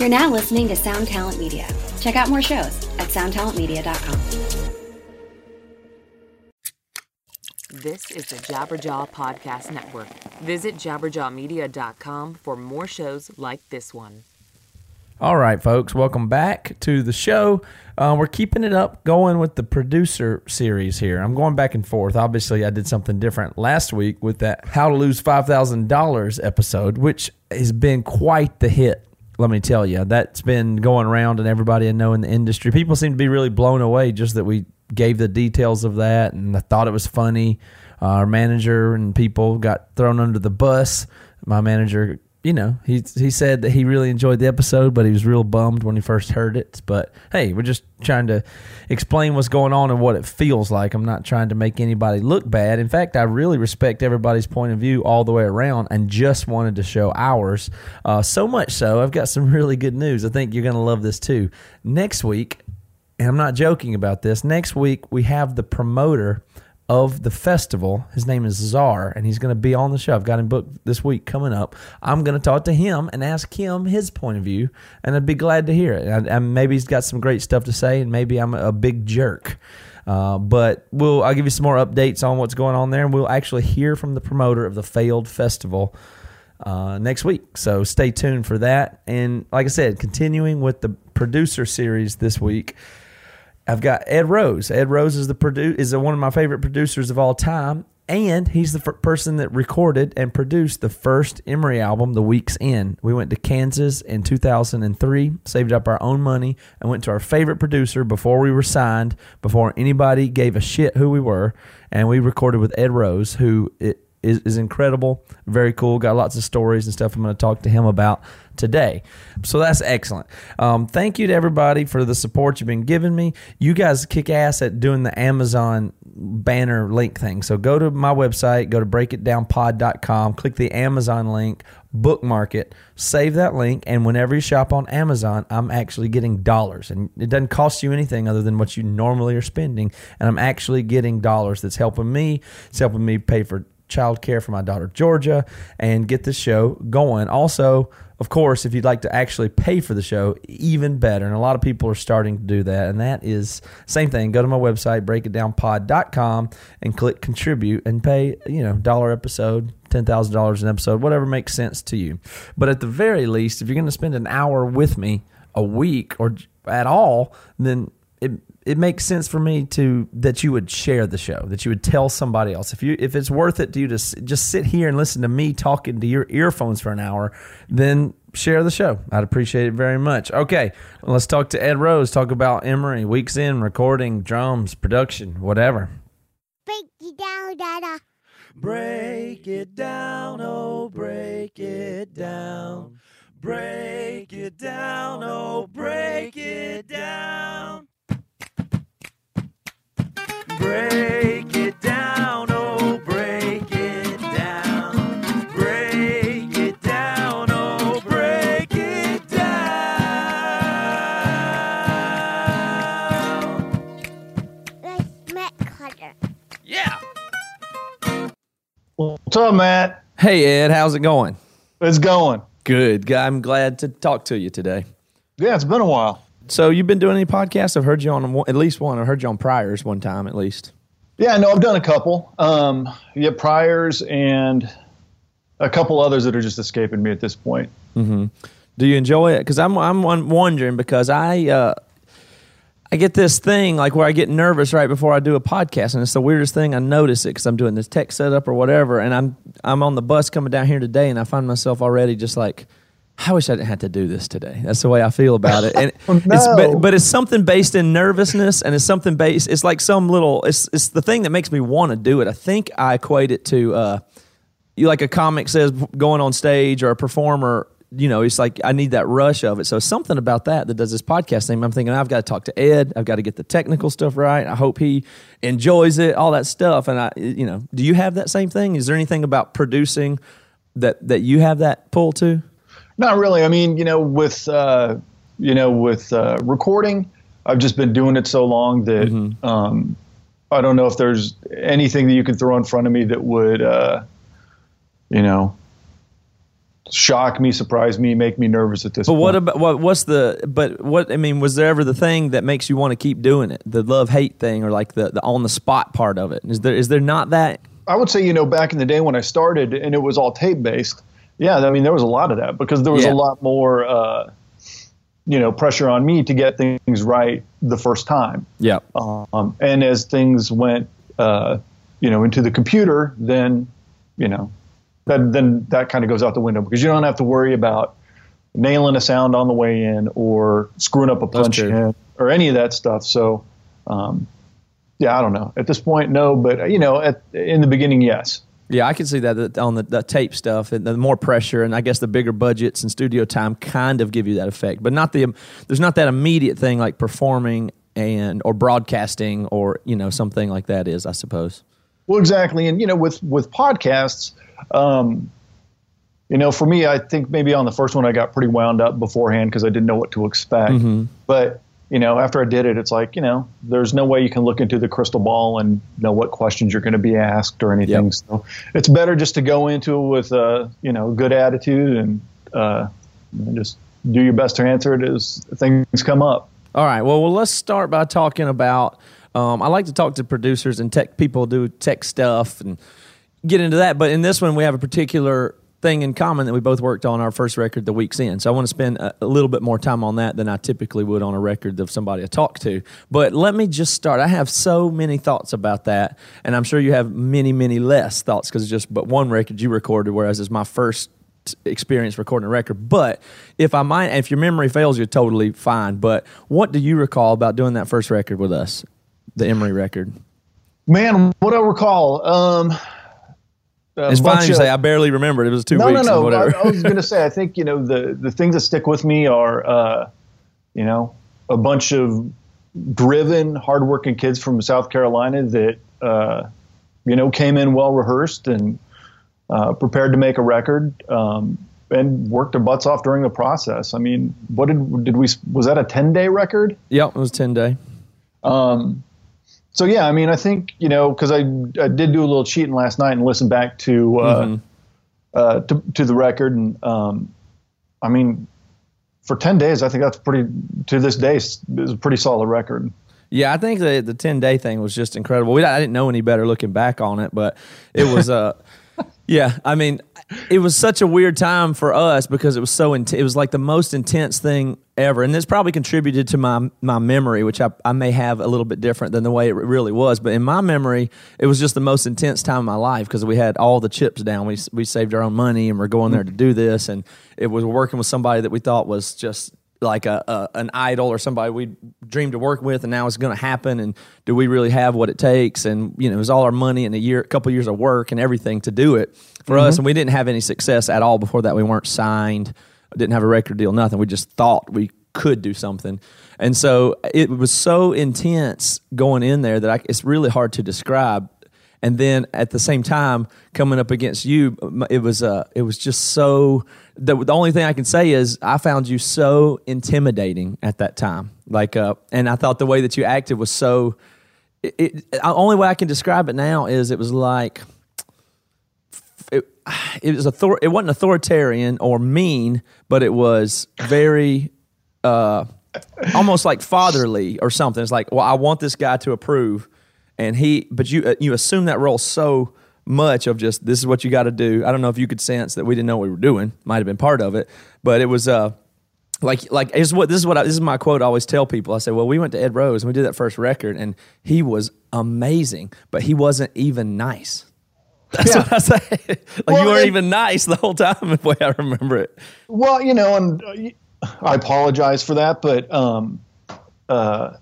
You're now listening to Sound Talent Media. Check out more shows at soundtalentmedia.com. This is the Jabberjaw Podcast Network. Visit jabberjawmedia.com for more shows like this one. All right, folks, welcome back to the show. Uh, we're keeping it up, going with the producer series here. I'm going back and forth. Obviously, I did something different last week with that How to Lose $5,000 episode, which has been quite the hit. Let me tell you, that's been going around, and everybody I know in the industry, people seem to be really blown away just that we gave the details of that, and I thought it was funny. Uh, our manager and people got thrown under the bus. My manager you know, he he said that he really enjoyed the episode, but he was real bummed when he first heard it. But hey, we're just trying to explain what's going on and what it feels like. I'm not trying to make anybody look bad. In fact, I really respect everybody's point of view all the way around, and just wanted to show ours. Uh, so much so, I've got some really good news. I think you're going to love this too. Next week, and I'm not joking about this. Next week we have the promoter of the festival. His name is Czar, and he's going to be on the show. I've got him booked this week coming up. I'm going to talk to him and ask him his point of view, and I'd be glad to hear it. And, and maybe he's got some great stuff to say, and maybe I'm a big jerk. Uh, but we'll I'll give you some more updates on what's going on there, and we'll actually hear from the promoter of the failed festival uh, next week. So stay tuned for that. And like I said, continuing with the producer series this week. I've got Ed Rose. Ed Rose is the produ- is one of my favorite producers of all time, and he's the f- person that recorded and produced the first Emery album, The Weak's End. We went to Kansas in 2003, saved up our own money, and went to our favorite producer before we were signed, before anybody gave a shit who we were, and we recorded with Ed Rose, who it, is, is incredible, very cool. Got lots of stories and stuff I'm going to talk to him about today. So that's excellent. Um, thank you to everybody for the support you've been giving me. You guys kick ass at doing the Amazon banner link thing. So go to my website, go to breakitdownpod.com, click the Amazon link, bookmark it, save that link, and whenever you shop on Amazon, I'm actually getting dollars. And it doesn't cost you anything other than what you normally are spending. And I'm actually getting dollars that's helping me. It's helping me pay for childcare for my daughter Georgia and get the show going. Also, of course, if you'd like to actually pay for the show, even better. And a lot of people are starting to do that. And that is same thing. Go to my website, breakitdownpod.com and click contribute and pay, you know, dollar episode, $10,000 an episode, whatever makes sense to you. But at the very least, if you're going to spend an hour with me a week or at all, then it it makes sense for me to that you would share the show, that you would tell somebody else. If you if it's worth it to you to just sit here and listen to me talking to your earphones for an hour, then share the show. I'd appreciate it very much. Okay, let's talk to Ed Rose. Talk about Emery Weak's End recording, drums, production, whatever. Break it down, Dada. Break it down, oh, break it down. Break it down, oh, break it down. What's up, Matt? Hey, Ed, how's it going? It's going. Good. I'm glad to talk to you today. Yeah, it's been a while. So, you've been doing any podcasts? I've heard you on at least one. I heard you on Priors one time, at least. Yeah, no, I've done a couple. Um, yeah, priors and a couple others that are just escaping me at this point. Do you enjoy it? Because I'm I'm wondering because I uh, I get this thing like where I get nervous right before I do a podcast, and it's the weirdest thing. I notice it because I'm doing this tech setup or whatever, and I'm I'm on the bus coming down here today, and I find myself already just like. I wish I didn't have to do this today. That's the way I feel about it, and it's, no. but, but it's something based in nervousness, and it's something based. It's like some little. It's it's the thing that makes me want to do it. I think I equate it to uh, you like a comic says going on stage or a performer you know it's like i need that rush of it so something about that that does this podcast thing i'm thinking i've got to talk to ed i've got to get the technical stuff right i hope he enjoys it all that stuff and i you know do you have that same thing is there anything about producing that that you have that pull to Not really. I mean, you know, with uh, you know, with uh, recording, I've just been doing it so long that um, I don't know if there's anything that you could throw in front of me that would, uh, you know, shock me, surprise me, make me nervous at this point. But point. what about what? What's the? But what I mean, was there ever the thing that makes you want to keep doing it? The love hate thing, or like the, the on the spot part of it? Is there is there not that? I would say, you know, back in the day when I started and it was all tape based, yeah, I mean, there was a lot of that because there was Yeah. a lot more, uh, you know, pressure on me to get things right the first time. Yeah. Um, and as things went, uh, you know, into the computer, then, you know, that, then that kind of goes out the window because you don't have to worry about nailing a sound on the way in or screwing up a punch in or any of that stuff. So, um, yeah, I don't know. At this point, no, but you know, at in the beginning, yes. Yeah, I can see that, that on the, the tape stuff, and the more pressure, and I guess the bigger budgets and studio time kind of give you that effect, but not the there's not that immediate thing like performing and or broadcasting or you know something like that is, I suppose. Well, exactly, and you know, with with podcasts, um, you know, for me, I think maybe on the first one I got pretty wound up beforehand because I didn't know what to expect. But you know, after I did it, it's like you know, there's no way you can look into the crystal ball and know what questions you're going to be asked or anything. Yep. So it's better just to go into it with a you know good attitude and uh, just do your best to answer it as things come up. All right. Well, well, let's start by talking about. Um, I like to talk to producers and tech people do tech stuff and get into that. But in this one, we have a particular thing in common that we both worked on our first record the Weak's End. So I want to spend a, a little bit more time on that than I typically would on a record of somebody I talk to. But let me just start. I have so many thoughts about that, and I'm sure you have many, many less thoughts because it's just but one record you recorded, whereas it's my first experience recording a record. But if I might, if your memory fails, you're totally fine. But what do you recall about doing that first record with us, the Emery record? Man, what I recall, um, It's fine of- say I barely remembered. It was two no, weeks no, or no. whatever. I, I was going to say, I think you know the the things that stick with me are, uh, you know, a bunch of driven, hardworking kids from South Carolina that uh, you know came in well rehearsed and uh, prepared to make a record. Um, and worked their butts off during the process. I mean, what did did we? Was that a ten day record? yep, it was ten day. So yeah, I mean, I think you know because I, I did do a little cheating last night and listened back to uh, uh, to, to the record, and um, I mean, for ten days, I think that's pretty. To this day, is is a pretty solid record. Yeah, I think the the ten day thing was just incredible. We, I didn't know any better looking back on it, but it was uh yeah. I mean, it was such a weird time for us because it was so int- it was like the most intense thing ever, and this probably contributed to my my memory, which I, I may have a little bit different than the way it really was. But in my memory, it was just the most intense time of my life because we had all the chips down. We we saved our own money and we're going there to do this, and it was working with somebody that we thought was just like a, a an idol or somebody we dreamed to work with, and now it's going to happen. And do we really have what it takes? And you know, it was all our money and a year, a couple years of work and everything to do it for us. Mm-hmm. And we didn't have any success at all before that. We weren't signed, didn't have a record deal, nothing. We just thought we could do something. And so it was so intense going in there that I, it's really hard to describe and then at the same time coming up against you it was uh it was just so the, the only thing i can say is i found you so intimidating at that time. Like uh and i thought the way that you acted was so it, it the only way i can describe it now is it was like it, it was author, it wasn't authoritarian or mean but it was very uh almost like fatherly or something. It's like well i want this guy to approve and he but you uh, you assume that role so much of just this is what you got to do. I don't know if you could sense that we didn't know what we were doing. Might have been part of it. But it was uh like like is what this is what I, this is my quote I always tell people. I say well we went to Ed Rose and we did that first record and he was amazing but he wasn't even nice. That's Yeah. what I say. Like Well, you weren't and- even nice the whole time the way I remember it. Well, you know, and uh, I apologize for that, but um, uh,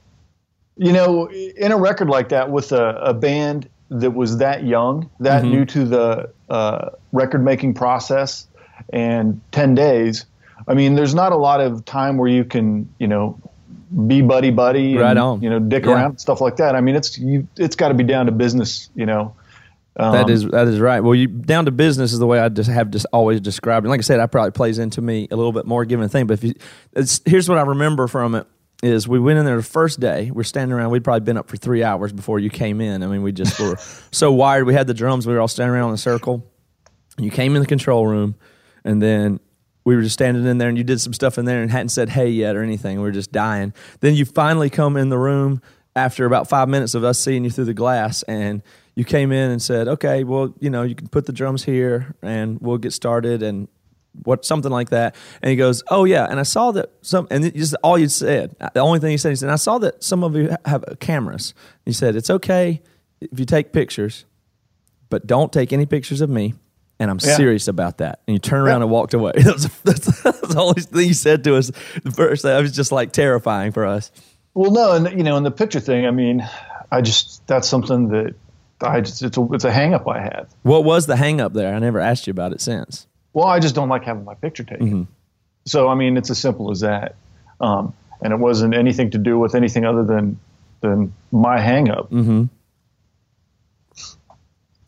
you know, in a record like that with a, a band that was that young, that new to the uh, record making process, and ten days. I mean, there's not a lot of time where you can, you know, be buddy buddy, and, on. You know, dick Yeah. around stuff like that. I mean, it's you, it's got to be down to business, you know. That Um, is that is right. Well, you down to business is the way I just have just always described it. Like I said, that probably plays into me a little bit more given the thing. But if you, it's, here's what I remember from it is we went in there the first day. We're standing around. We'd probably been up for three hours before you came in. I mean, we just were so wired. We had the drums. We were all standing around in a circle. You came in the control room, and then we were just standing in there and you did some stuff in there and hadn't said hey yet or anything. We were just dying. Then you finally come in the room after about five minutes of us seeing you through the glass and you came in and said, okay, well, you know, you can put the drums here and we'll get started and what something like that. And he goes, oh yeah. And I saw that some, and it just all you said, the only thing he said, he said, I saw that some of you have cameras. He said, it's okay if you take pictures, but don't take any pictures of me. And I'm Yeah. serious about that. And you turned around and walked away. That was, that's, that's the only thing he said to us. The first, that was just like terrifying for us. Well, no, and you know, in the picture thing, I mean, I just that's something that I just it's a it's a hang up I have. What was the hang up there? I never asked you about it since. Well, I just don't like having my picture taken. So I mean, it's as simple as that. Um, and it wasn't anything to do with anything other than than my hang up.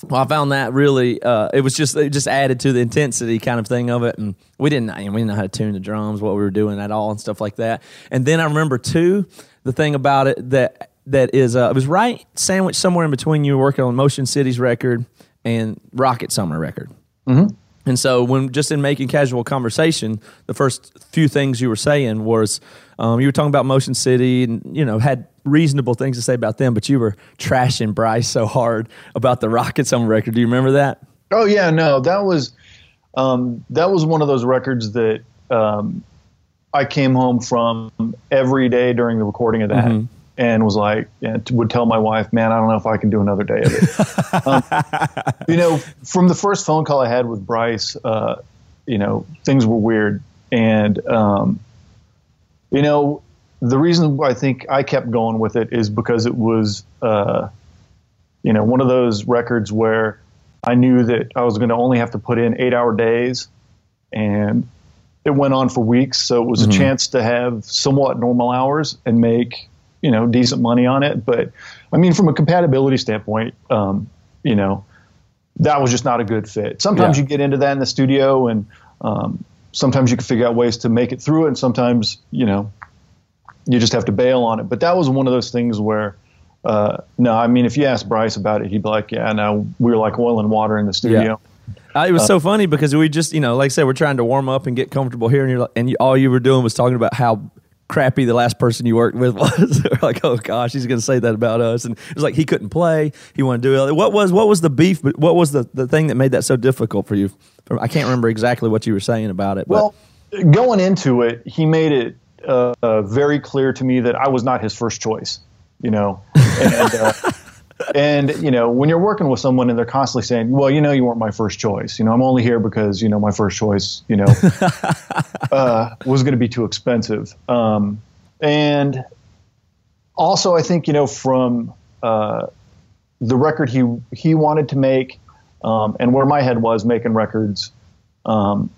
Well, I found that really, uh, it was just it just added to the intensity kind of thing of it, and we didn't we didn't know how to tune the drums, what we were doing at all, and stuff like that. And then I remember too, the thing about it that that is, uh, it was right sandwiched somewhere in between you were working on Motion City's record and Rocket Summer record. And so, when just in making casual conversation, the first few things you were saying was um, you were talking about Motion City and you know had reasonable things to say about them, but you were trashing Bryce so hard about the Rocket Summer record. Do you remember that? Oh yeah, no, that was um, that was one of those records that um, I came home from every day during the recording of that, and was like, and would tell my wife, "Man, I don't know if I can do another day of it." um, you know, from the first phone call I had with Bryce, uh, you know, things were weird, and um, you know, the reason why I think I kept going with it is because it was. Uh, you know, one of those records where I knew that I was going to only have to put in eight hour days and it went on for weeks. So it was a chance to have somewhat normal hours and make, you know, decent money on it. But I mean, from a compatibility standpoint, um, you know, that was just not a good fit. Sometimes Yeah. you get into that in the studio and um, sometimes you can figure out ways to make it through it. And sometimes, you know, you just have to bail on it. But that was one of those things where, uh, no, I mean, if you ask Bryce about it, he'd be like, yeah, no, we were like oil and water in the studio. Uh, it was so funny because we just, you know, like I said, we're trying to warm up and get comfortable here, and you're like, and you, all you were doing was talking about how crappy the last person you worked with was. like, oh gosh, he's going to say that about us, and it was like he couldn't play, he wanted to do it. What was what was the beef? What was the the thing that made that so difficult for you? I can't remember exactly what you were saying about it. But Well, going into it, he made it uh, very clear to me that I was not his first choice, you know. And, uh, and, you know, when you're working with someone and they're constantly saying, well, you know, you weren't my first choice. You know, I'm only here because, you know, my first choice, you know, uh, was going to be too expensive. Um, and also, I think, you know, from uh, the record he, he wanted to make um, and where my head was making records, um,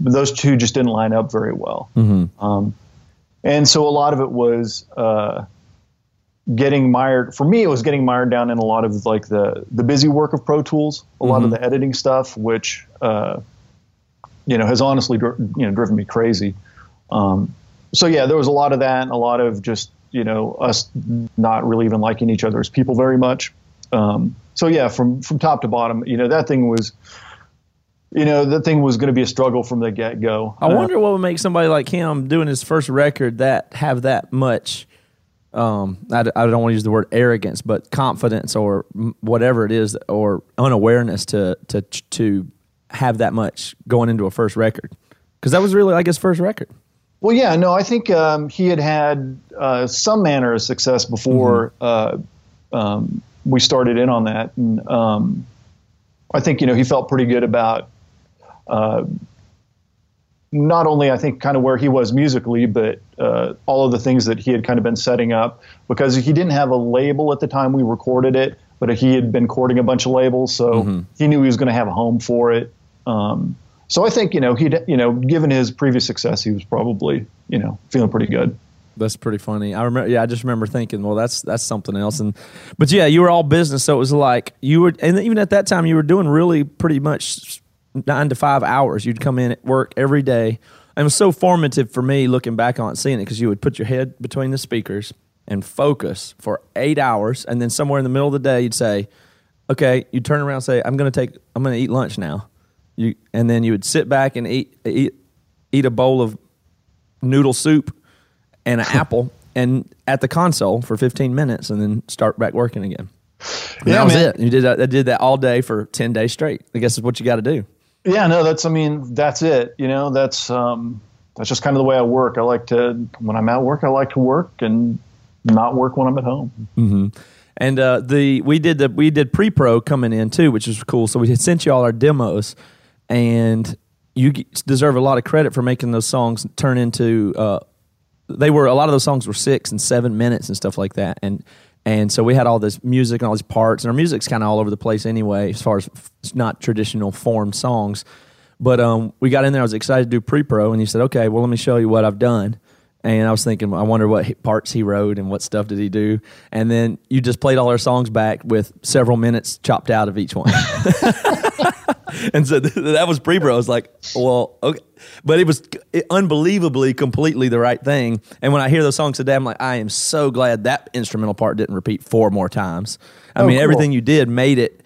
those two just didn't line up very well. Um, and so a lot of it was uh, getting mired. For me, it was getting mired down in a lot of like the the busy work of Pro Tools, a lot of the editing stuff, which uh, you know has honestly you know driven me crazy. Um, so yeah, there was a lot of that, and a lot of just you know us not really even liking each other as people very much. Um, so yeah, from from top to bottom, you know that thing was. You know, that thing was going to be a struggle from the get go. I wonder what would make somebody like him doing his first record that have that much. Um, I, I don't want to use the word arrogance, but confidence or whatever it is, or unawareness to to to have that much going into a first record, because that was really like his first record. Well, yeah, no, I think um, he had had uh, some manner of success before uh, um, we started in on that, and um, I think you know he felt pretty good about uh, not only I think kind of where he was musically, but uh, all of the things that he had kind of been setting up because he didn't have a label at the time we recorded it, but he had been courting a bunch of labels, so he knew he was going to have a home for it. Um, so I think you know he you know given his previous success, he was probably you know feeling pretty good. That's pretty funny. I remember. Yeah, I just remember thinking, well, that's that's something else. And but yeah, you were all business, so it was like you were, and even at that time, you were doing really pretty much nine to five hours. You'd come in at work every day. And it was so formative for me looking back on it, seeing it, because you would put your head between the speakers and focus for eight hours, and then somewhere in the middle of the day, you'd say, "Okay," you'd turn around and say, "I'm going to take, I'm going to eat lunch now." You and then you would sit back and eat eat eat a bowl of noodle soup and an apple and at the console for 15 minutes and then start back working again. And Yeah, that was man. it. You did that, I did that all day for 10 days straight. I guess is what you got to do. Yeah, no, that's. I mean, that's it. You know, that's um, that's just kind of the way I work. I like to when I'm at work, I like to work and not work when I'm at home. And uh, the we did the we did pre pro coming in too, which is cool. So we had sent you all our demos, and you deserve a lot of credit for making those songs turn into. Uh, they were a lot of those songs were six and seven minutes and stuff like that, and and so we had all this music and all these parts, and our music's kind of all over the place anyway, as far as f- it's not traditional form songs. But um, we got in there. I was excited to do pre pro, and you said, "Okay, well, let me show you what I've done." And I was thinking, I wonder what parts he wrote and what stuff did he do. And then you just played all our songs back with several minutes chopped out of each one. and so th- that was pre pro. I was like, well, okay. But it was c- unbelievably completely the right thing. And when I hear those songs today, I'm like, I am so glad that instrumental part didn't repeat four more times. I Oh, mean, cool. everything you did made it.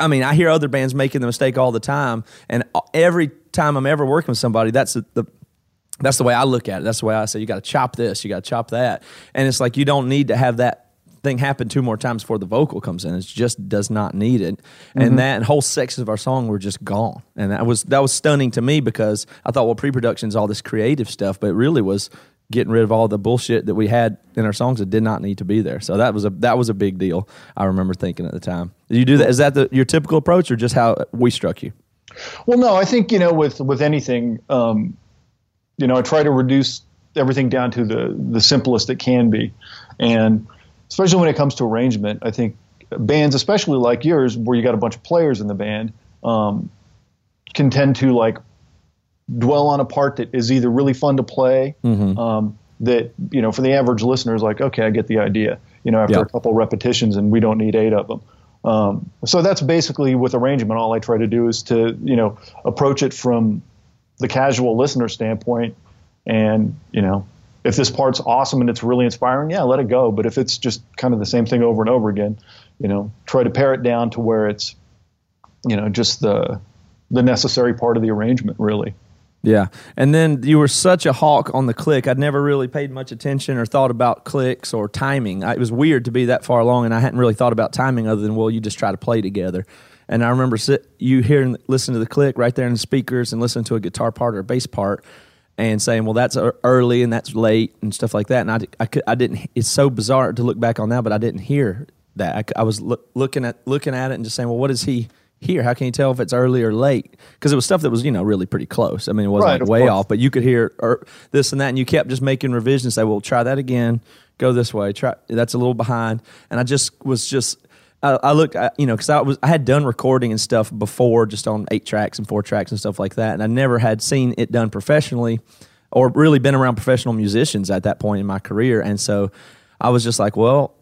I mean, I hear other bands making the mistake all the time, and every time I'm ever working with somebody, that's the, the that's the way I look at it. That's the way I say you got to chop this, you got to chop that, and it's like you don't need to have that thing happen two more times before the vocal comes in. It just does not need it, and that whole sections of our song were just gone, and that was that was stunning to me because I thought, well, pre-production is all this creative stuff, but it really was getting rid of all the bullshit that we had in our songs that did not need to be there. So that was a that was a big deal. I remember thinking at the time. Did you do that? Is that the, your typical approach, or just how we struck you? Well, no, I think you know with with anything, um, you know, I try to reduce everything down to the the simplest it can be, and especially when it comes to arrangement, I think bands, especially like yours, where you got a bunch of players in the band, um, can tend to like dwell on a part that is either really fun to play. Um, that you know, for the average listener, is like, okay, I get the idea. You know, after Yeah. a couple repetitions, and we don't need eight of them. Um, so that's basically with arrangement. All I try to do is to you know approach it from the casual listener standpoint, and you know if this part's awesome and it's really inspiring, yeah, let it go. But if it's just kind of the same thing over and over again, you know, try to pare it down to where it's you know just the the necessary part of the arrangement, really. Yeah. And then you were such a hawk on the click. I'd never really paid much attention or thought about clicks or timing. I, it was weird to be that far along, and I hadn't really thought about timing other than, well, you just try to play together. And I remember sit, you hearing, listen to the click right there in the speakers and listen to a guitar part or a bass part and saying, well, that's early and that's late and stuff like that. And I, I, could, I didn't, it's so bizarre to look back on now, but I didn't hear that. I was look, looking at looking at it and just saying, well, what is he here? How can you tell if it's early or late? Because it was stuff that was you know really pretty close. I mean, it wasn't Right, like of way course. off, but you could hear er, this and that, and you kept just making revisions. Say, well, try that again. Go this way. Try that's a little behind. And I just was just. I, I looked, I, you know, because I was I had done recording and stuff before, just on eight tracks and four tracks and stuff like that, and I never had seen it done professionally, or really been around professional musicians at that point in my career, and so I was just like, well,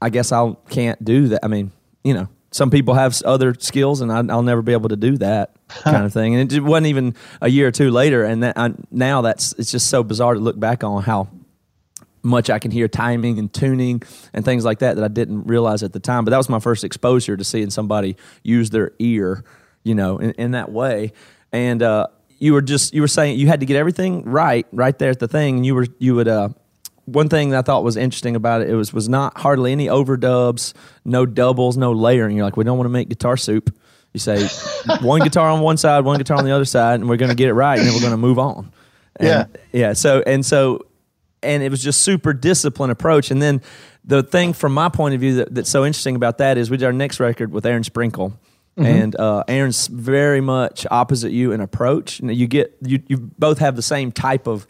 I guess I can't do that. I mean, you know, some people have other skills, and I, I'll never be able to do that kind of thing. And it wasn't even a year or two later, and that, I, now that's it's just so bizarre to look back on how much I can hear timing and tuning and things like that that I didn't realize at the time. But that was my first exposure to seeing somebody use their ear, you know, in, in that way. And uh, you were just you were saying you had to get everything right right there at the thing, and you were you would. Uh, one thing that I thought was interesting about it, it was was not hardly any overdubs, no doubles, no layering. You're like, we don't want to make guitar soup. You say one guitar on one side, one guitar on the other side, and we're going to get it right, and then we're going to move on. And- Yeah. yeah. So and so, and it was just super disciplined approach. And then the thing from my point of view that, that's so interesting about that is we did our next record with Aaron Sprinkle. And uh, Aaron's very much opposite you in approach. And you get you you both have the same type of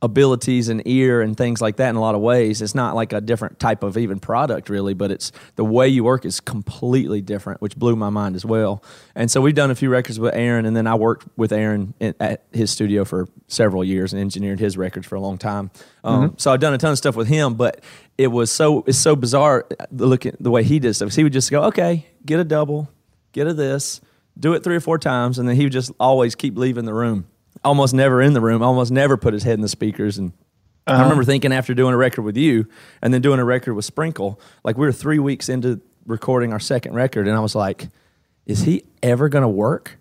abilities and ear and things like that in a lot of ways. It's not like a different type of even product really, but it's the way you work is completely different, which blew my mind as well. And so we've done a few records with Aaron, and then I worked with Aaron in, at his studio for several years and engineered his records for a long time. Um, So I've done a ton of stuff with him, but it was so it's so bizarre uh, looking the way he did stuff. He would just go, okay, get a double, get a this, do it three or four times, and then he would just always keep leaving the room. Almost never in the room, almost never put his head in the speakers. And I uh-huh. remember thinking after doing a record with you and then doing a record with Sprinkle, like we were three weeks into recording our second record, and I was like, is he ever going to work?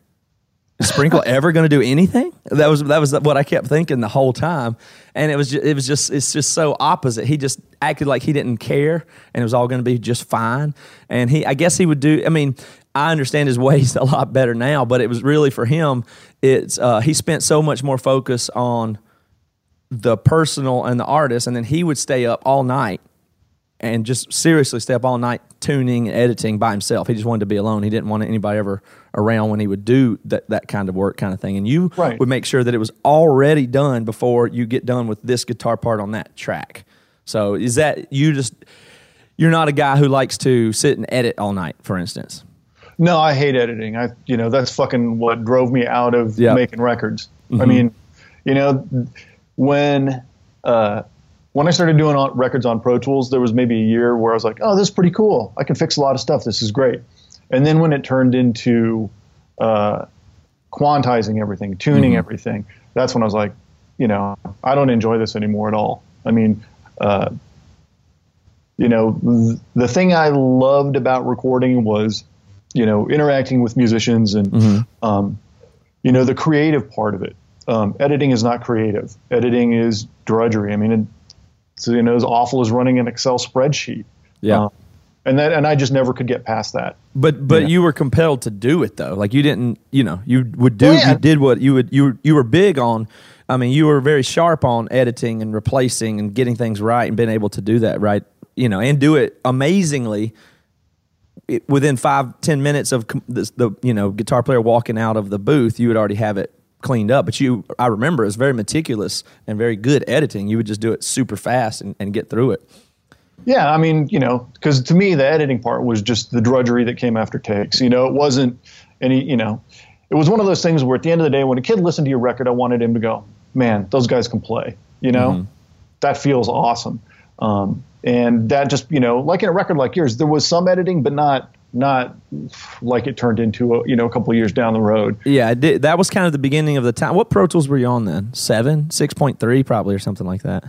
Is Sprinkle ever going to do anything? That was that was what I kept thinking the whole time, and it was just, it was just it's just so opposite. He just acted like he didn't care, and it was all going to be just fine. And he, I guess he would do. I mean, I understand his ways a lot better now, but it was really for him. It's uh, he spent so much more focus on the personal and the artist, and then he would stay up all night and just seriously stay up all night tuning and editing by himself. He just wanted to be alone. He didn't want anybody ever around when he would do that, that kind of work kind of thing. And you Right. would make sure that it was already done before you get done with this guitar part on that track. So is that you just you're not a guy who likes to sit and edit all night, for instance. No, I hate editing. I, you know, that's fucking what drove me out of Yeah. making records. I mean, you know, when uh, when I started doing on, records on Pro Tools, there was maybe a year where I was like, "Oh, this is pretty cool. I can fix a lot of stuff. This is great." And then when it turned into uh, quantizing everything, tuning everything, that's when I was like, you know, I don't enjoy this anymore at all. I mean, uh, you know, th- the thing I loved about recording was, you know, interacting with musicians and, um, you know, the creative part of it. Um, editing is not creative. Editing is drudgery. I mean, it, it's, you know, as awful as running an Excel spreadsheet. Yeah. Um, and that, and I just never could get past that. But but you were compelled to do it though. Like you didn't, you know, you would do Well, yeah. you did what you would you were, you were big on. I mean, you were very sharp on editing and replacing and getting things right and being able to do that right, you know, and do it amazingly it, within five ten minutes of this, the you know guitar player walking out of the booth. You would already have it cleaned up. But you, I remember, it was very meticulous and very good editing. You would just do it super fast and, and get through it. Yeah, I mean, you know, because to me the editing part was just the drudgery that came after takes. You know, it wasn't any. You know, it was one of those things where at the end of the day, when a kid listened to your record, I wanted him to go, "Man, those guys can play." You know, mm-hmm. that feels awesome. Um, and that just, you know, like in a record like yours, there was some editing, but not not like it turned into a, you know a couple of years down the road. Yeah, did. that was kind of the beginning of the time. What Pro Tools were you on then? Seven, six point three, probably, or something like that.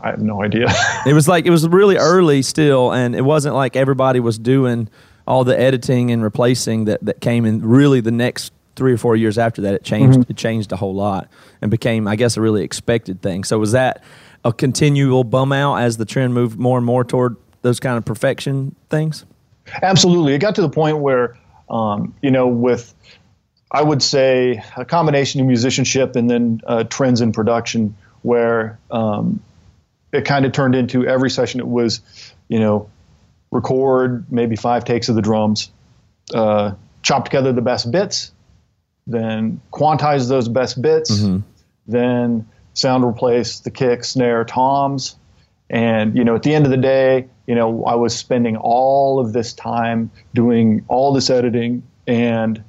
I have no idea. It was like it was really early still, and it wasn't like everybody was doing all the editing and replacing that that came in. Really, the next three or four years after that, it changed. It changed a whole lot and became, I guess, a really expected thing. So was that a continual bum out as the trend moved more and more toward those kind of perfection things? Absolutely. It got to the point where, um, you know, with, I would say, a combination of musicianship and then uh, trends in production, where um, it kind of turned into every session it was, you know, record maybe five takes of the drums, uh, chop together the best bits, then quantize those best bits, then sound replace the kick, snare, toms. And, you know, at the end of the day, you know, I was spending all of this time doing all this editing and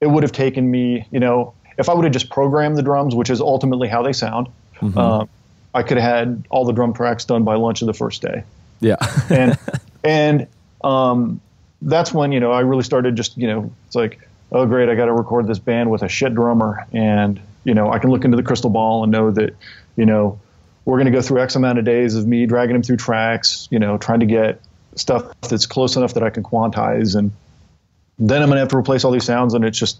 it would have taken me, you know, if I would have just programmed the drums, which is ultimately how they sound, um, I could have had all the drum tracks done by lunch of the first day. Yeah, and and um, that's when you know I really started just you know it's like oh great I got to record this band with a shit drummer. And you know I can look into the crystal ball and know that you know we're going to go through X amount of days of me dragging them through tracks you know trying to get stuff that's close enough that I can quantize and then I'm going to have to replace all these sounds and it's just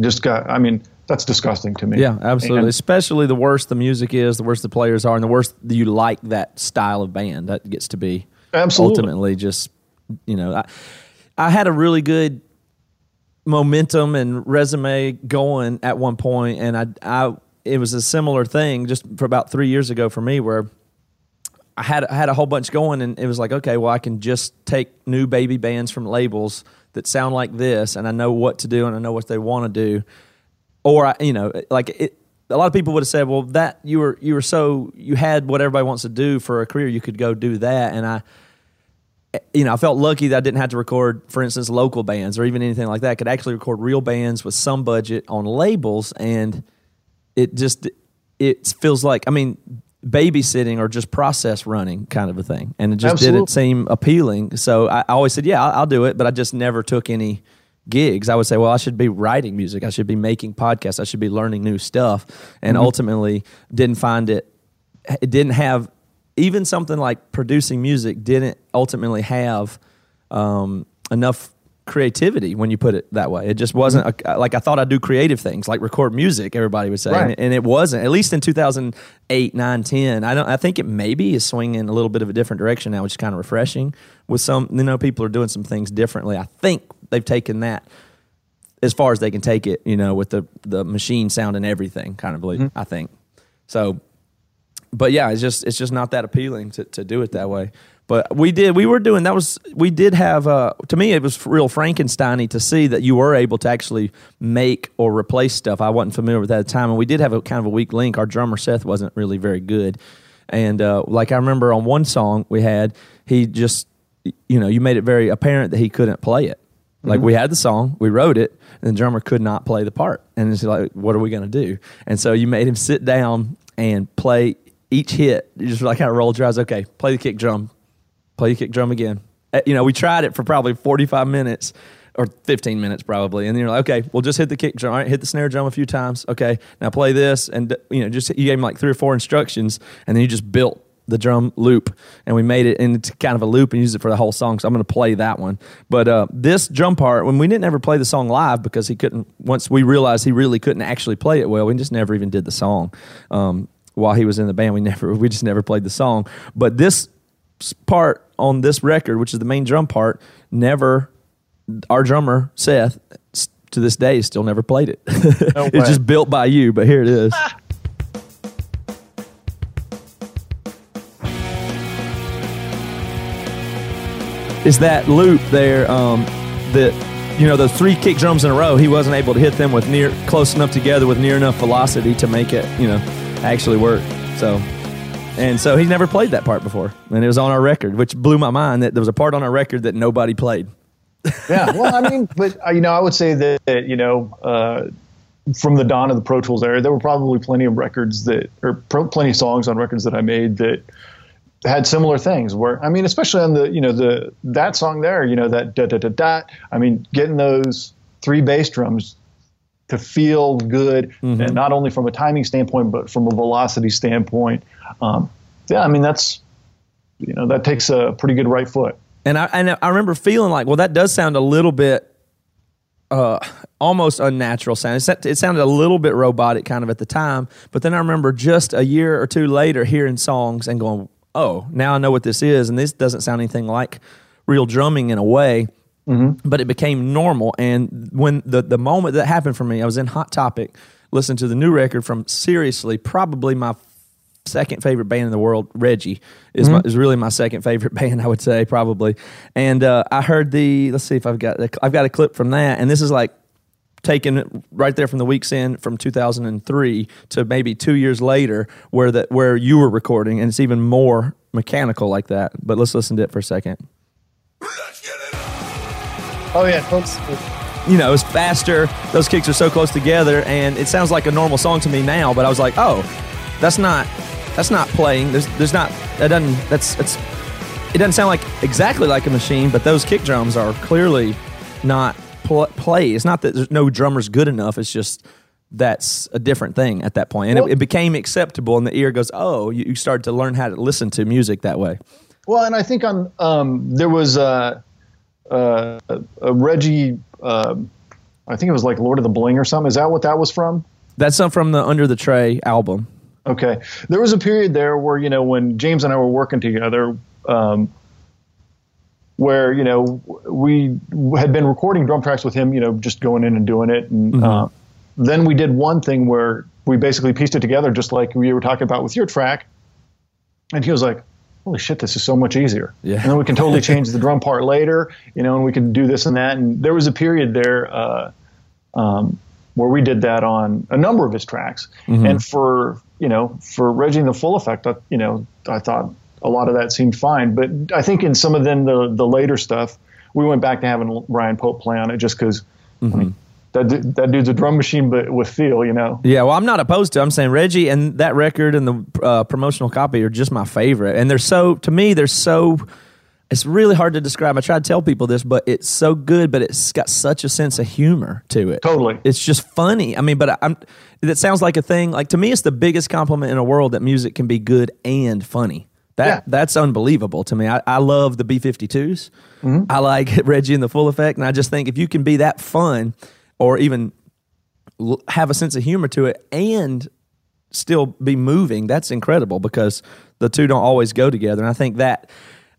just got I mean that's disgusting to me yeah, absolutely. And- Especially the worse the music is, the worse the players are, and the worse you like that style of band. That gets to be Absolutely. ultimately just you know I, I had a really good momentum and resume going at one point and I I it was a similar thing just for about 3 years ago for me where I had I had a whole bunch going and it was like okay well I can just take new baby bands from labels that sound like this and I know what to do and I know what they want to do or I, you know, like it. A lot of people would have said, "Well, that you were you were so you had what everybody wants to do for a career, you could go do that." And I, you know, I felt lucky that I didn't have to record, for instance, local bands or even anything like that. I could actually record real bands with some budget on labels, and it just it feels like I mean, babysitting or just process running kind of a thing, and it just didn't seem appealing. So I, I always said, "Yeah, I'll, I'll do it," but I just never took any gigs. I would say, "Well, I should be writing music. I should be making podcasts. I should be learning new stuff," and mm-hmm. ultimately didn't find it. It didn't have even something like producing music didn't ultimately have um, enough creativity when you put it that way. It just wasn't a, like I thought I'd do creative things like record music. Everybody would say, Right. and, and it wasn't. At least in 2008, 9, 10. I don't. I think it maybe is swinging a little bit of a different direction now, which is kind of refreshing. With some, you know, people are doing some things differently. I think they've taken that as far as they can take it. You know, with the the machine sound and everything, kind of believe. I think so but yeah, it's just it's just not that appealing to, to do it that way. But we did we were doing that was we did have uh, to me it was real Frankensteiny to see that you were able to actually make or replace stuff. I wasn't familiar with that at the time, and we did have a kind of a weak link. Our drummer Seth wasn't really very good, and uh, like I remember on one song we had he just you know you made it very apparent that he couldn't play it. Like we had the song, we wrote it, and the drummer could not play the part. And it's like, what are we going to do? And so you made him sit down and play each hit. You just like kind of rolled your eyes. Okay, play the kick drum, play the kick drum again. Uh, You know, we tried it for probably 45 minutes or 15 minutes probably. And then you're like, okay, we'll just hit the kick drum. Right, hit the snare drum a few times. Okay, now play this. And, you know, just you gave him like three or four instructions and then you just built the drum loop and we made it into kind of a loop and used it for the whole song. So I'm going to play that one. But uh, this drum part, when we didn't ever play the song live because he couldn't, once we realized he really couldn't actually play it well, we just never even did the song. Um, while he was in the band, we never, we just never played the song. But this part on this record, which is the main drum part, never, our drummer, Seth, to this day, still never played it. No it's just built by you, but here it is. is that loop there um, that you know those three kick drums in a row he wasn't able to hit them with near close enough together with near enough velocity to make it you know actually work so and so he never played that part before and it was on our record which blew my mind that there was a part on our record that nobody played yeah. Well, I mean, but uh, you know, I would say that, that you know, uh, from the dawn of the Pro Tools era, there were probably plenty of records that, or pro, plenty of songs on records that I made that had similar things. Where I mean, especially on the you know the that song there, you know that da da da da. I mean, getting those three bass drums to feel good, and not only from a timing standpoint, but from a velocity standpoint. Um, yeah, I mean that's you know that takes a pretty good right foot. and I and I remember feeling like, well, that does sound a little bit, uh, almost unnatural sound. It, it sounded a little bit robotic, kind of at the time. But then I remember just a year or two later hearing songs and going, oh, now I know what this is, and this doesn't sound anything like real drumming in a way. But it became normal, and when the the moment that happened for me, I was in Hot Topic, listening to the new record from seriously probably my second favorite band in the world, Reggie, is my, is really my second favorite band, I would say probably. And uh, I heard the let's see if I've got I've got a clip from that, and this is like taken right there from the Weak's End from 2003 to maybe two years later, where that where you were recording, and it's even more mechanical like that. But let's listen to it for a second. Oh yeah, folks. you know, it's faster. Those kicks are so close together, and it sounds like a normal song to me now. But I was like, oh, that's not that's not playing. There's there's not that doesn't that's that's it doesn't sound like exactly like a machine, but those kick drums are clearly not pl- play. It's not that there's no drummers good enough. It's just that's a different thing at that point. point, and Well- it, it became acceptable, and the ear goes, oh, you, you started to learn how to listen to music that way. Well, and I think on um, there was uh, uh, a Reggie. um I think it was like Lord of the Bling or something. Is that what that was from? That's something from the Under the Tray album. Okay, there was a period there where you know when James and I were working together, um, where you know we had been recording drum tracks with him, you know, just going in and doing it, and uh, then we did one thing where we basically pieced it together, just like we were talking about with your track, and he was like. Holy shit! This is so much easier. Yeah. And then we can totally change the drum part later, you know, and we can do this and that. And there was a period there uh, um, where we did that on a number of his tracks. And for you know, for Reggie and the Full Effect, I, you know, I thought a lot of that seemed fine. But I think in some of then the the later stuff, we went back to having Ryan Pope play on it just because that du- that that dude's a drum machine, but with feel, you know. Yeah, well, I'm not opposed to. it. I'm saying Reggie and that record and the uh, promotional copy are just my favorite, and they're so to me they're so. It's really hard to describe. I try to tell people this, but it's so good, but it's got such a sense of humor to it. Totally. it's just funny. I mean, but I'm. That sounds like a thing. Like to me, it's the biggest compliment in the world that music can be good and funny That Yeah. that's unbelievable to me. I, I love the B 52s. I like Reggie and the full effect, and I just think if you can be that fun, or even have a sense of humor to it, and still be moving, that's incredible because the two don't always go together. And I think that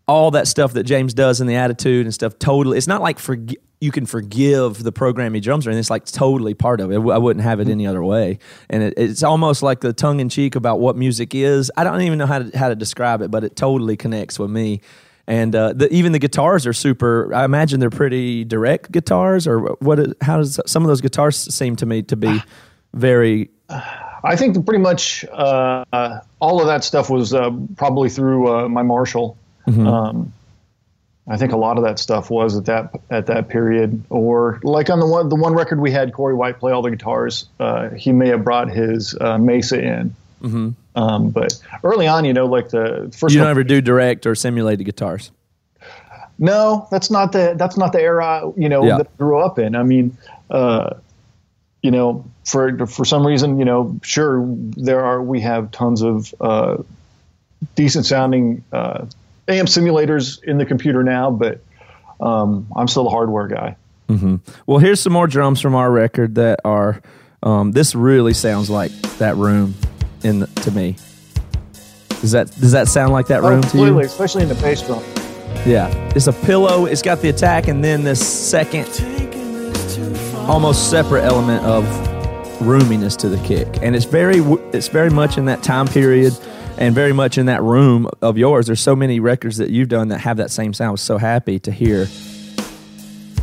all that stuff that James does in the attitude and stuff totally, it's not like forg you can forgive the program he drums or anything. It's like totally part of it. I wouldn't have it mm-hmm. any other way. And it, it's almost like the tongue in cheek about what music is. I don't even know how to, how to describe it, but it totally connects with me. And uh, the, even the guitars are super. I imagine they're pretty direct guitars, or what? Is, how does some of those guitars seem to me to be very I think pretty much uh, uh, all of that stuff was uh, probably through uh, my Marshall. Um, I think a lot of that stuff was at that at that period, or like on the one the one record we had Corey White play all the guitars. Uh, he may have brought his uh, Mesa in, mm-hmm. um, but early on, you know, like the first. You don't ever do direct or simulated guitars. No, that's not the that's not the era you know Yeah. that I grew up in. I mean, uh, you know, for for some reason, you know, sure there are we have tons of uh, decent sounding uh, amp simulators in the computer now, but um, I'm still a hardware guy. Well, here's some more drums from our record that are. Um, this really sounds like that room in the, to me. Does that does that sound like that room oh, to you? especially in the bass drum. Yeah, it's a pillow. It's got the attack, and then this second, almost separate element of roominess to the kick, and it's very it's very much in that time period, and very much in that room of yours. There's so many records that you've done that have that same sound. I was so happy to hear.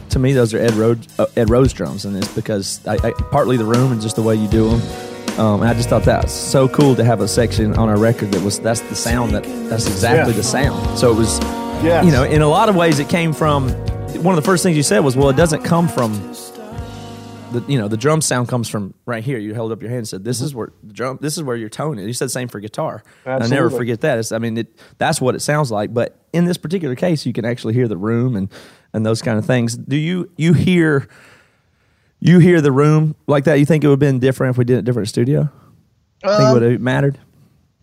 To me, those are Ed Rose, uh, Ed Rose drums, and it's because I, I, partly the room and just the way you do them. Um, and I just thought that was so cool to have a section on our record that was that's the sound that that's exactly Yeah. the sound. So it was Yeah, you know, in a lot of ways, it came from one of the first things you said was, "Well, it doesn't come from the you know the drum sound comes from right here." You held up your hand and said, "This is where the drum. This is where your tone is." You said the same for guitar. I never forget that. It's, I mean, it, that's what it sounds like. But in this particular case, you can actually hear the room and and those kind of things. Do you you hear you hear the room like that? You think it would have been different if we did it different studio? think it would have mattered?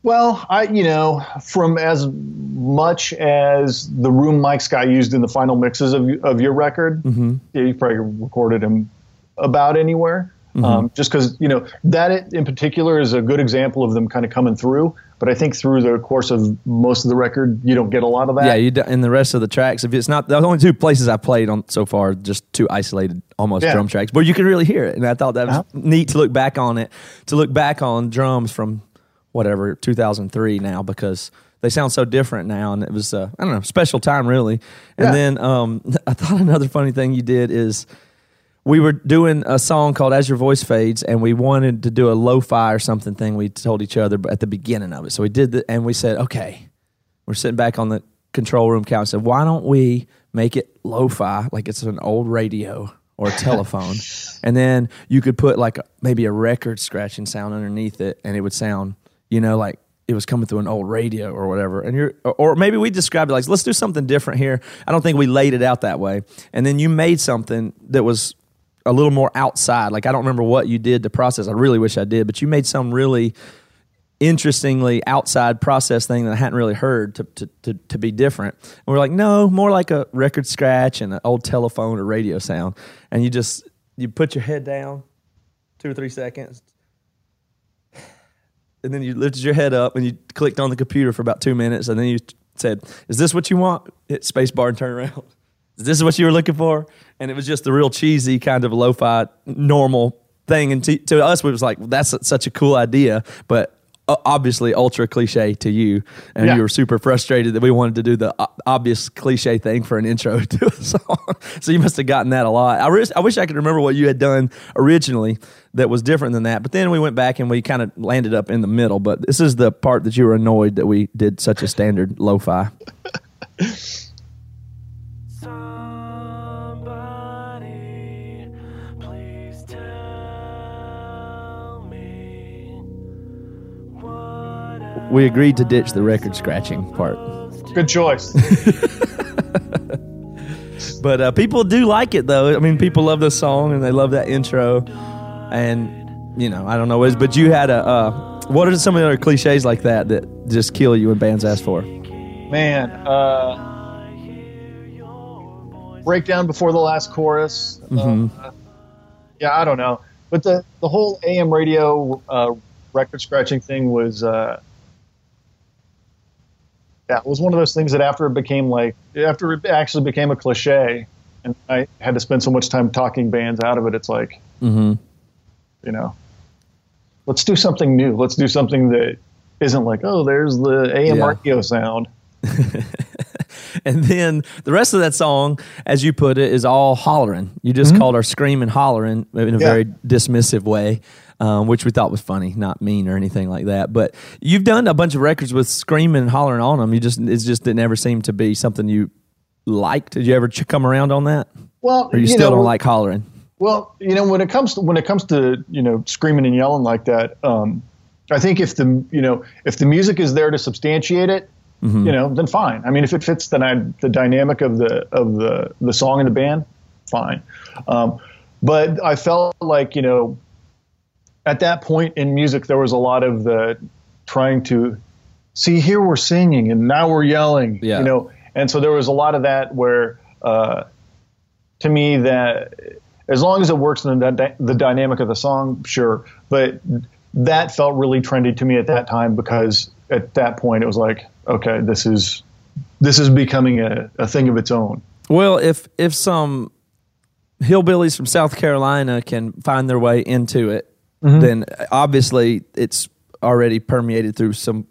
Well, I you know from as much as the room Mike Scott used in the final mixes of of your record, Mm-hmm. yeah, you probably recorded him about anywhere. Mm-hmm. Um, just because you know that in particular is a good example of them kind of coming through. But I think through the course of most of the record, you don't get a lot of that. Yeah, you do, in the rest of the tracks, if it's not the only two places I played on so far, just two isolated almost Yeah. drum tracks, but you can really hear it, and I thought that was Uh-huh. neat to look back on it, to look back on drums from whatever 2003 now because they sound so different now, and it was uh, I don't know special time really. And Yeah. then um, I thought another funny thing you did is we were doing a song called As Your Voice Fades, and we wanted to do a lo-fi or something thing we told each other at the beginning of it. So we did the, and we said, okay, we're sitting back on the control room couch and said, why don't we make it lo-fi like it's an old radio or a telephone? and then you could put like a, maybe a record scratching sound underneath it and it would sound, you know, like it was coming through an old radio or whatever. And you're, or, or maybe we described it like, let's do something different here. I don't think we laid it out that way. And then you made something that was a little more outside. Like I don't remember what you did to process. I really wish I did, but you made some really interestingly outside process thing that I hadn't really heard to, to, to, to be different. And we're like, no, more like a record scratch and an old telephone or radio sound. And you just you put your head down two or three seconds. And then you lifted your head up and you clicked on the computer for about two minutes and then you said, Is this what you want? Hit space bar and turn around. Is this what you were looking for? And it was just a real cheesy kind of lo-fi normal thing. And to, to us, it was like, that's such a cool idea, but uh, obviously ultra cliche to you. And Yeah. you were super frustrated that we wanted to do the obvious cliche thing for an intro to a song. so you must have gotten that a lot. I, wish I wish I could remember what you had done originally that was different than that. But then we went back and we kind of landed up in the middle. But this is the part that you were annoyed that we did such a standard lo-fi. We agreed to ditch the record scratching part. Good choice. But uh, people do like it though. I mean, people love the song and they love that intro. And you know, I don't know, but you had a. Uh, what are some of the other cliches like that that just kill you when bands ask for? man, uh, breakdown before the last chorus. Uh, yeah, I don't know, but the the whole AM radio uh, record scratching thing was. Yeah, it was one of those things that after it became like after it actually became a cliche, and I had to spend so much time talking bands out of it. It's like, Mm-hmm. you know, let's do something new. Let's do something that isn't like, oh, there's the AM Yeah. radio sound. And then the rest of that song, as you put it, is all hollering. You just called her screaming, hollering in a Yeah. very dismissive way, um, which we thought was funny, not mean or anything like that. But you've done a bunch of records with screaming and hollering on them. You just it just didn't ever seem to be something you liked. Did you ever ch- come around on that, Well, or you, still know, don't like hollering? Well, you know, when it comes to when it comes to you know screaming and yelling like that, um, I think if the you know if the music is there to substantiate it, Mm-hmm. you know, then fine. I mean, if it fits the the dynamic of the of the the song and the band, fine. Um, but I felt like you know, at that point in music, there was a lot of the trying to see here we're singing and now we're yelling, Yeah. you know, and so there was a lot of that where. Uh, to me that as long as it works in the, the dynamic of the song, sure. But that felt really trendy to me at that time because at that point it was like, okay, this is this is becoming a, a thing of its own. Well, if if some hillbillies from South Carolina can find their way into it, then obviously it's already permeated through some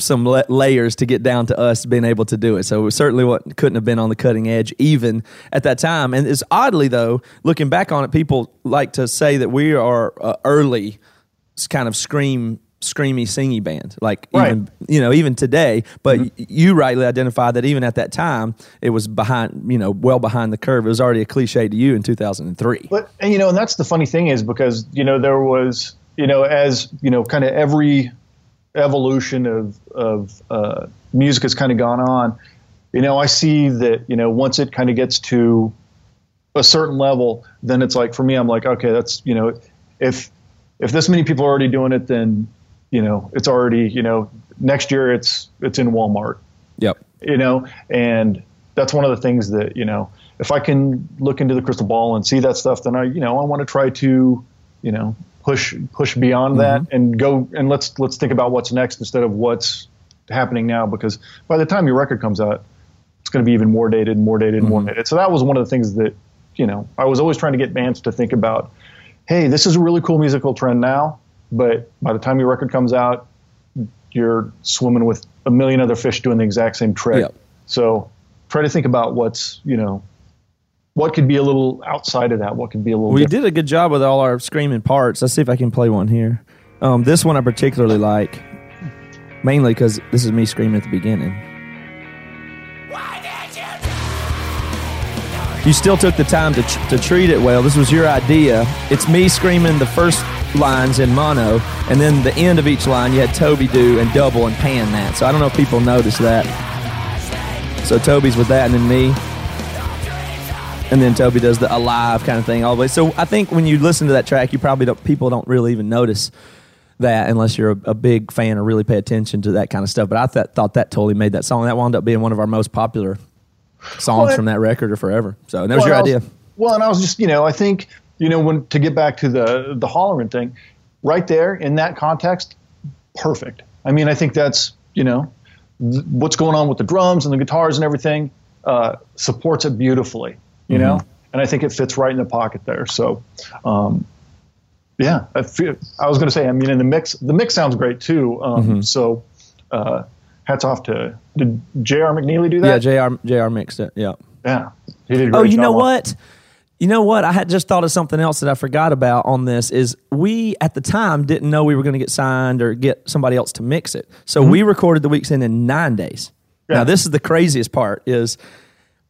some la- layers to get down to us being able to do it. So it certainly what couldn't have been on the cutting edge even at that time. And it's oddly though, looking back on it, people like to say that we are uh, early kind of scream screamy singy band like Right. even you know even today but y you rightly identified that even at that time it was behind you know well behind the curve it was already a cliche to you in 2003 But and, you know, and that's the funny thing is because you know there was you know as you know kind of every evolution of of uh, music has kind of gone on. You know, I see that you know once it kind of gets to a certain level, then it's like for me, I'm like, okay, that's you know, if if this many people are already doing it, then you know it's already you know next year it's it's in Walmart. Yep. You know and that's one of the things that you know if i can look into the crystal ball and see that stuff then i you know i want to try to you know push push beyond mm-hmm. that and go and let's let's think about what's next instead of what's happening now because by the time your record comes out it's going to be even more dated and more dated and more mm-hmm. dated. So that was one of the things that you know i was always trying to get bands to think about hey this is a really cool musical trend now but by the time your record comes out you're swimming with a million other fish doing the exact same trick. Yep. So try to think about what's, you know, what could be a little outside of that, what could be a little we different. did a good job with all our screaming parts let's see if i can play one here um, this one i particularly like mainly because this is me screaming at the beginning you still took the time to, tr- to treat it well. This was your idea. It's me screaming the first lines in mono, and then the end of each line you had Toby do and double and pan that. So I don't know if people noticed that. So Toby's with that, and then me. And then Toby does the alive kind of thing all the way. So I think when you listen to that track, you probably don't, people don't really even notice that unless you're a, a big fan or really pay attention to that kind of stuff. But I th- thought that totally made that song. That wound up being one of our most popular songs Well, from that record or forever. So that was Well, your idea. well, and I was just, you know, I think, you know, when to get back to the the hollering thing, right there in that context, perfect. I mean, I think that's, you know, th- what's going on with the drums and the guitars and everything uh, supports it beautifully, you know, and I think it fits right in the pocket there. So, um, yeah, I, feel, I was going to say, I mean, in the mix, the mix sounds great too. Um, So, uh, hats off to did J.R. McNeely do that? Yeah? Jr. Jr. mixed it. Yeah. Yeah, he did. A Oh, you know what? You know what? I had just thought of something else that I forgot about on this. Is we at the time didn't know we were going to get signed or get somebody else to mix it, so mm-hmm. we recorded the Weak's End in nine days. Yeah. Now this is the craziest part: is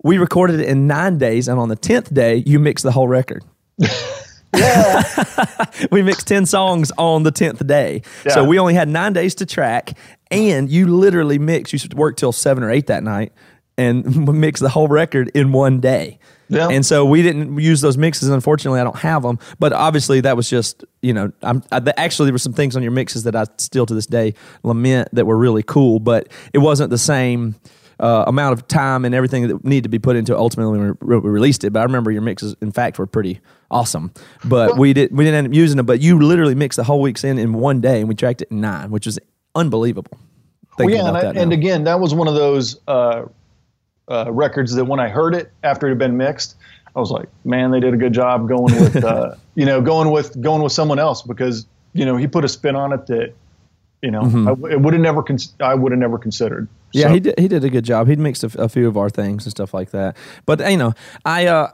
we recorded it in nine days, and on the tenth day, you mixed the whole record. Yeah. we mixed 10 songs on the 10th day. So we only had nine days to track, and you literally mixed, you should work till seven or eight that night. And mix the whole record in one day. Yeah. And so we didn't use those mixes. Unfortunately, I don't have them. But obviously, that was just you know. I'm I, actually there were some things on your mixes that I still to this day lament that were really cool, but it wasn't the same. Uh, amount of time and everything that needed to be put into it ultimately when we re- released it. But I remember your mixes, in fact, were pretty awesome. But we did we didn't end up using them. But you literally mixed the whole Weak's End in one day, and we tracked it in nine, which was unbelievable. Well, yeah, and, I, and again, that was one of those uh, uh, records that when I heard it after it had been mixed, I was like, man, they did a good job going with, uh, you know, going with going with someone else because you know he put a spin on it that, you know, I, it would have never cons- I would have never considered. Mm-hmm. Yeah, So- he did. He did a good job. He'd mixed a few of our things and stuff like that. But you know, I uh,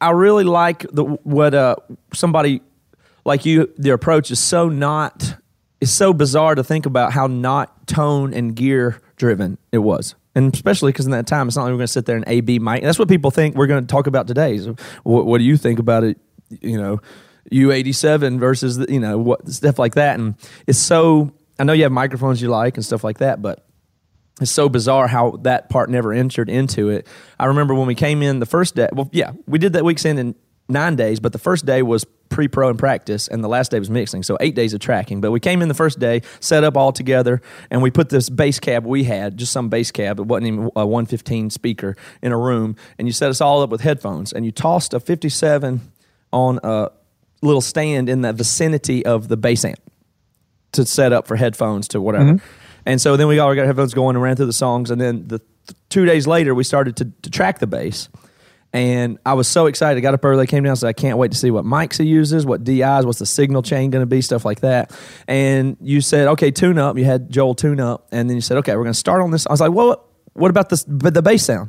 I really like the what uh somebody like you. Their approach is so not. It's so bizarre to think about how not tone and gear driven it was. And especially because in that time, it's not like we're going to sit there and A B mic. That's what people think we're going to talk about today. So what, what do you think about it? You know, U eighty seven versus the, you know what stuff like that. And it's so. I know you have microphones you like and stuff like that, but it's so bizarre how that part never entered into it. I remember when we came in the first day. Well, yeah, we did that Weak's End in nine days, but the first day was pre-pro and practice, and the last day was mixing. So eight days of tracking. But we came in the first day, set up all together, and we put this bass cab we had, just some bass cab. It wasn't even a 115 speaker in a room, and you set us all up with headphones, and you tossed a 57 on a little stand in the vicinity of the bass amp to set up for headphones to whatever. Mm-hmm. And so then we all got headphones going and ran through the songs. And then the th- two days later, we started to, to track the bass. And I was so excited. I got up early, came down, said, I can't wait to see what mics he uses, what DIs, what's the signal chain going to be, stuff like that. And you said, okay, tune up. You had Joel tune up. And then you said, okay, we're going to start on this. I was like, well, what, about this, the bass sound?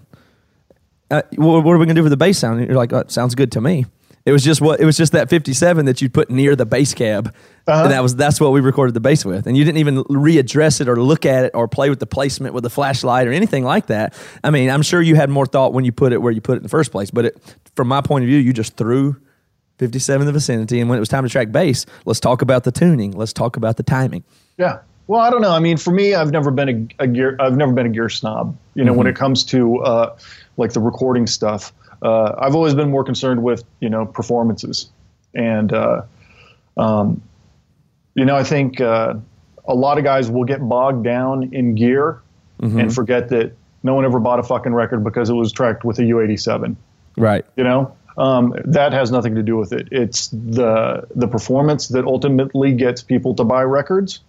uh, what, what are we gonna do for the bass sound? And you're like, oh, sounds good to me. It was just what it was just that 57 that you put near the bass cab, and that was that's what we recorded the bass with. And you didn't even readdress it or look at it or play with the placement with the flashlight or anything like that. I mean, I'm sure you had more thought when you put it where you put it in the first place. But it, from my point of view, you just threw 57 in the vicinity, and when it was time to track bass, let's talk about the tuning. Let's talk about the timing. Yeah. Well, I don't know. I mean, for me, I've never been a, a gear. I've never been a gear snob. You know, when it comes to uh, like the recording stuff, uh, I've always been more concerned with you know performances, and uh, um, you know, I think uh, a lot of guys will get bogged down in gear and forget that no one ever bought a fucking record because it was tracked with a U87 Right. you know? Um, that has nothing to do with it. It's the the performance that ultimately gets people to buy records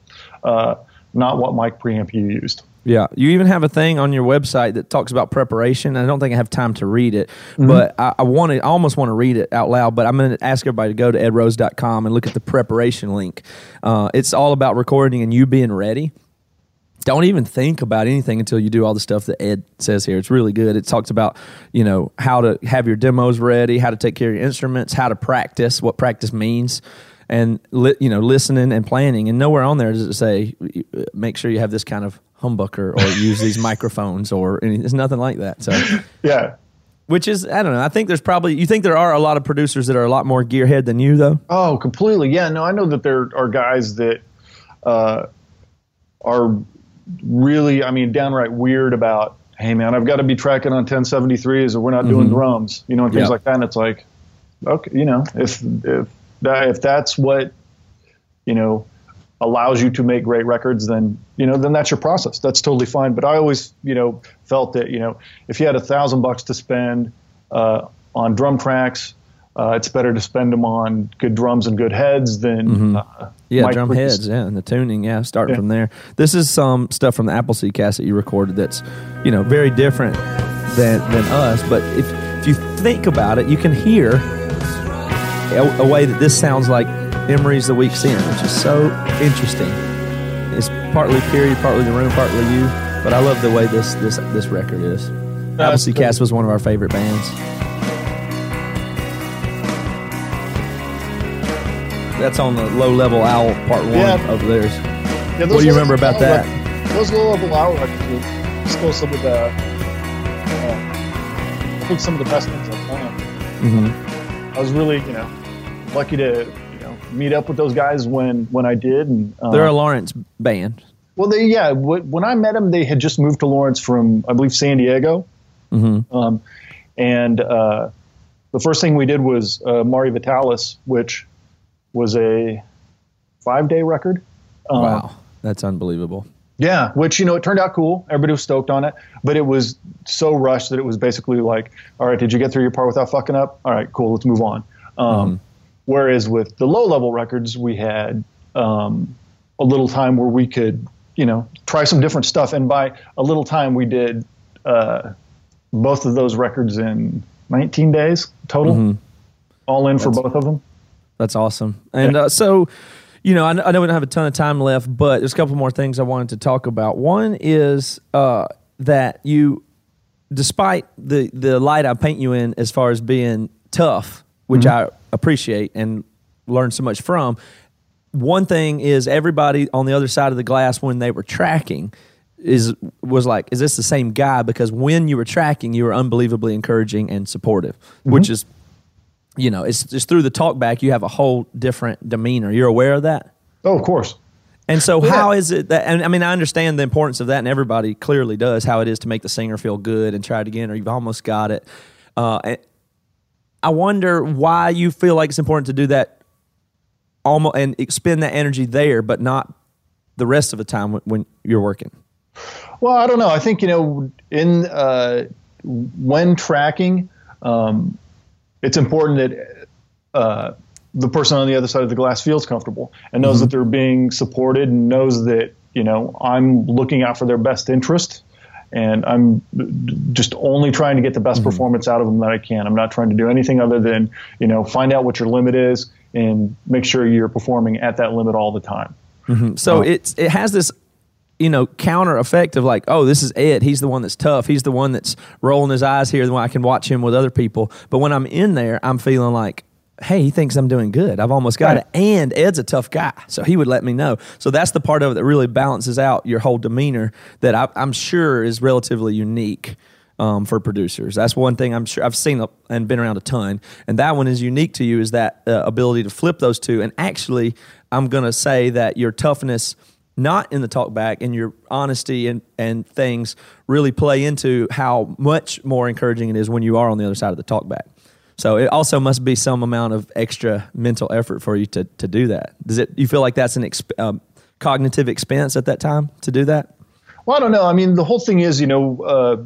uh, not what mic preamp you used Yeah, you even have a thing on your website that talks about preparation. I don't think I have time to read it, Mm-hmm. but I, I want to. I almost want to read it out loud. But I'm going to ask everybody to go to edrose.com and look at the preparation link. Uh, it's all about recording and you being ready. Don't even think about anything until you do all the stuff that Ed says here. It's really good. It talks about you know how to have your demos ready, how to take care of your instruments, how to practice, what practice means and you know listening and planning and nowhere on there does it say make sure you have this kind of humbucker or use these microphones or it's nothing like that. So yeah. which is i don't know. I think there's probably you think there are a lot of producers that are a lot more gearhead than you though? Oh completely. Yeah no i know that there are guys that uh, are really i mean downright weird about hey man i've got to be tracking on 1073s or we're not doing drums you know and things like that. And it's like okay you know if if that if that's what you know allows you to make great records then you know then that's your process. That's totally fine. But i always you know felt that you know if you had a thousand bucks to spend uh, on drum tracks uh, it's better to spend them on good drums and good heads than uh, yeah drum heads yeah and the tuning yeah starting Yeah. from there. This is some stuff from the appleseed cast that you recorded that's you know very different than than us but if if you think about it you can hear a, a way that this sounds like Emery's The Weak's End, which is so interesting. It's partly period, partly the room, partly you, but I love the way this this this record is. Appleseed Cast was one of our favorite bands. That's on the Low Level Owl part one Yeah. of theirs. Yeah, those What do you remember about that? those Low Level Owl records were still some of the, uh, I think some of the best things I've done. Mm-hmm. I was really, you know, lucky to, meet up with those guys when when I did, and uh, They're a Lawrence band. Well, they yeah. wh- When I met them, they had just moved to Lawrence from I believe San Diego, um, and uh, the first thing we did was uh, Mare Vitalis, which was a five day record. Um, wow, that's unbelievable. Yeah, which you know it turned out cool. Everybody was stoked on it, but it was so rushed that it was basically like, all right, did you get through your part without fucking up? All right, cool, let's move on. Um, Whereas with the low level records, we had um, a little time where we could, you know, try some different stuff. And by a little time, we did uh, both of those records in 19 days total, all in for both of them. That's awesome. And uh, so, you know, I, I know we don't have a ton of time left, but there's a couple more things I wanted to talk about. One is uh, that you, despite the the light I paint you in as far as being tough, which I appreciate and learn so much from. One thing is everybody on the other side of the glass when they were tracking is was like, is this the same guy? Because when you were tracking, you were unbelievably encouraging and supportive, which is you know, it's just through the talk back, you have a whole different demeanor. You're aware of that? Oh, of course. And so, how is it that, and I mean, I understand the importance of that, and everybody clearly does how it is to make the singer feel good and try it again, or you've almost got it. Uh, and I wonder why you feel like it's important to do that almost and expend that energy there, but not the rest of the time when, when you're working. Well, I don't know. I think you know, in uh, when tracking, um, it's important that uh, the person on the other side of the glass feels comfortable and knows that they're being supported and knows that you know I'm looking out for their best interest. And I'm just only trying to get the best mm-hmm. performance out of them that I can. I'm not trying to do anything other than, you know, find out what your limit is and make sure you're performing at that limit all the time. Mm-hmm. So um, it's it has this you know counter effect of like oh this is Ed. He's the one that's tough. He's the one that's rolling his eyes here the one I can watch him with other people. But when I'm in there I'm feeling like hey he thinks I'm doing good I've almost got Right. it and Ed's a tough guy so he would let me know so that's the part of it that really balances out your whole demeanor that I, I'm sure is relatively unique um, for producers. That's one thing I'm sure I've seen a- and been around a ton, and that one is unique to you is that uh, ability to flip those two. And actually, I'm going to say that your toughness, not in the talk back, and your honesty and and things really play into how much more encouraging it is when you are on the other side of the talk back. So it also must be some amount of extra mental effort for you to to do that. Does it? You feel like that's an exp, um, cognitive expense at that time to do that? Well, I don't know. I mean, the whole thing is, you know, uh,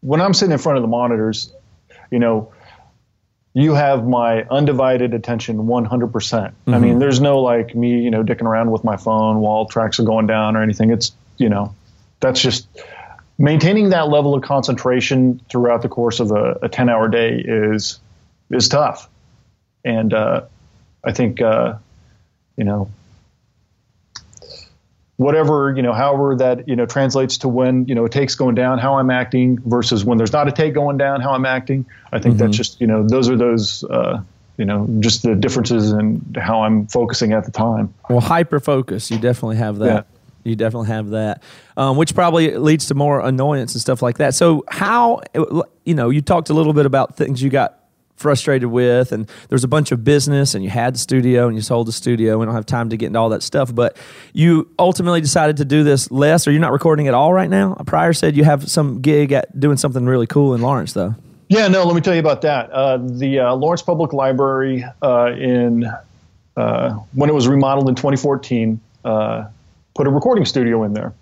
when I'm sitting in front of the monitors, you know, you have my undivided attention 100%. percent I mean, there's no like me, you know, dicking around with my phone while tracks are going down or anything. It's, you know, that's just maintaining that level of concentration throughout the course of a, a 10 hour day is, is tough. And, uh, I think, uh, you know, whatever you know however that you know translates to when you know a take's going down how i'm acting versus when there's not a take going down how i'm acting i think that's just you know those are those uh, you know just the differences in how i'm focusing at the time Well, hyper focus, you definitely have that. Yeah. You definitely have that, um, which probably leads to more annoyance and stuff like that. So, how you know you talked a little bit about things you got frustrated with, and there's a bunch of business, and you had the studio, and you sold the studio. We don't have time to get into all that stuff, but you ultimately decided to do this less, or you're not recording at all right now. Prior said you have some gig at doing something really cool in Lawrence, though. yeah no let me tell you about that uh, the uh, lawrence public library uh, in uh, when it was remodeled in 2014 uh, put a recording studio in there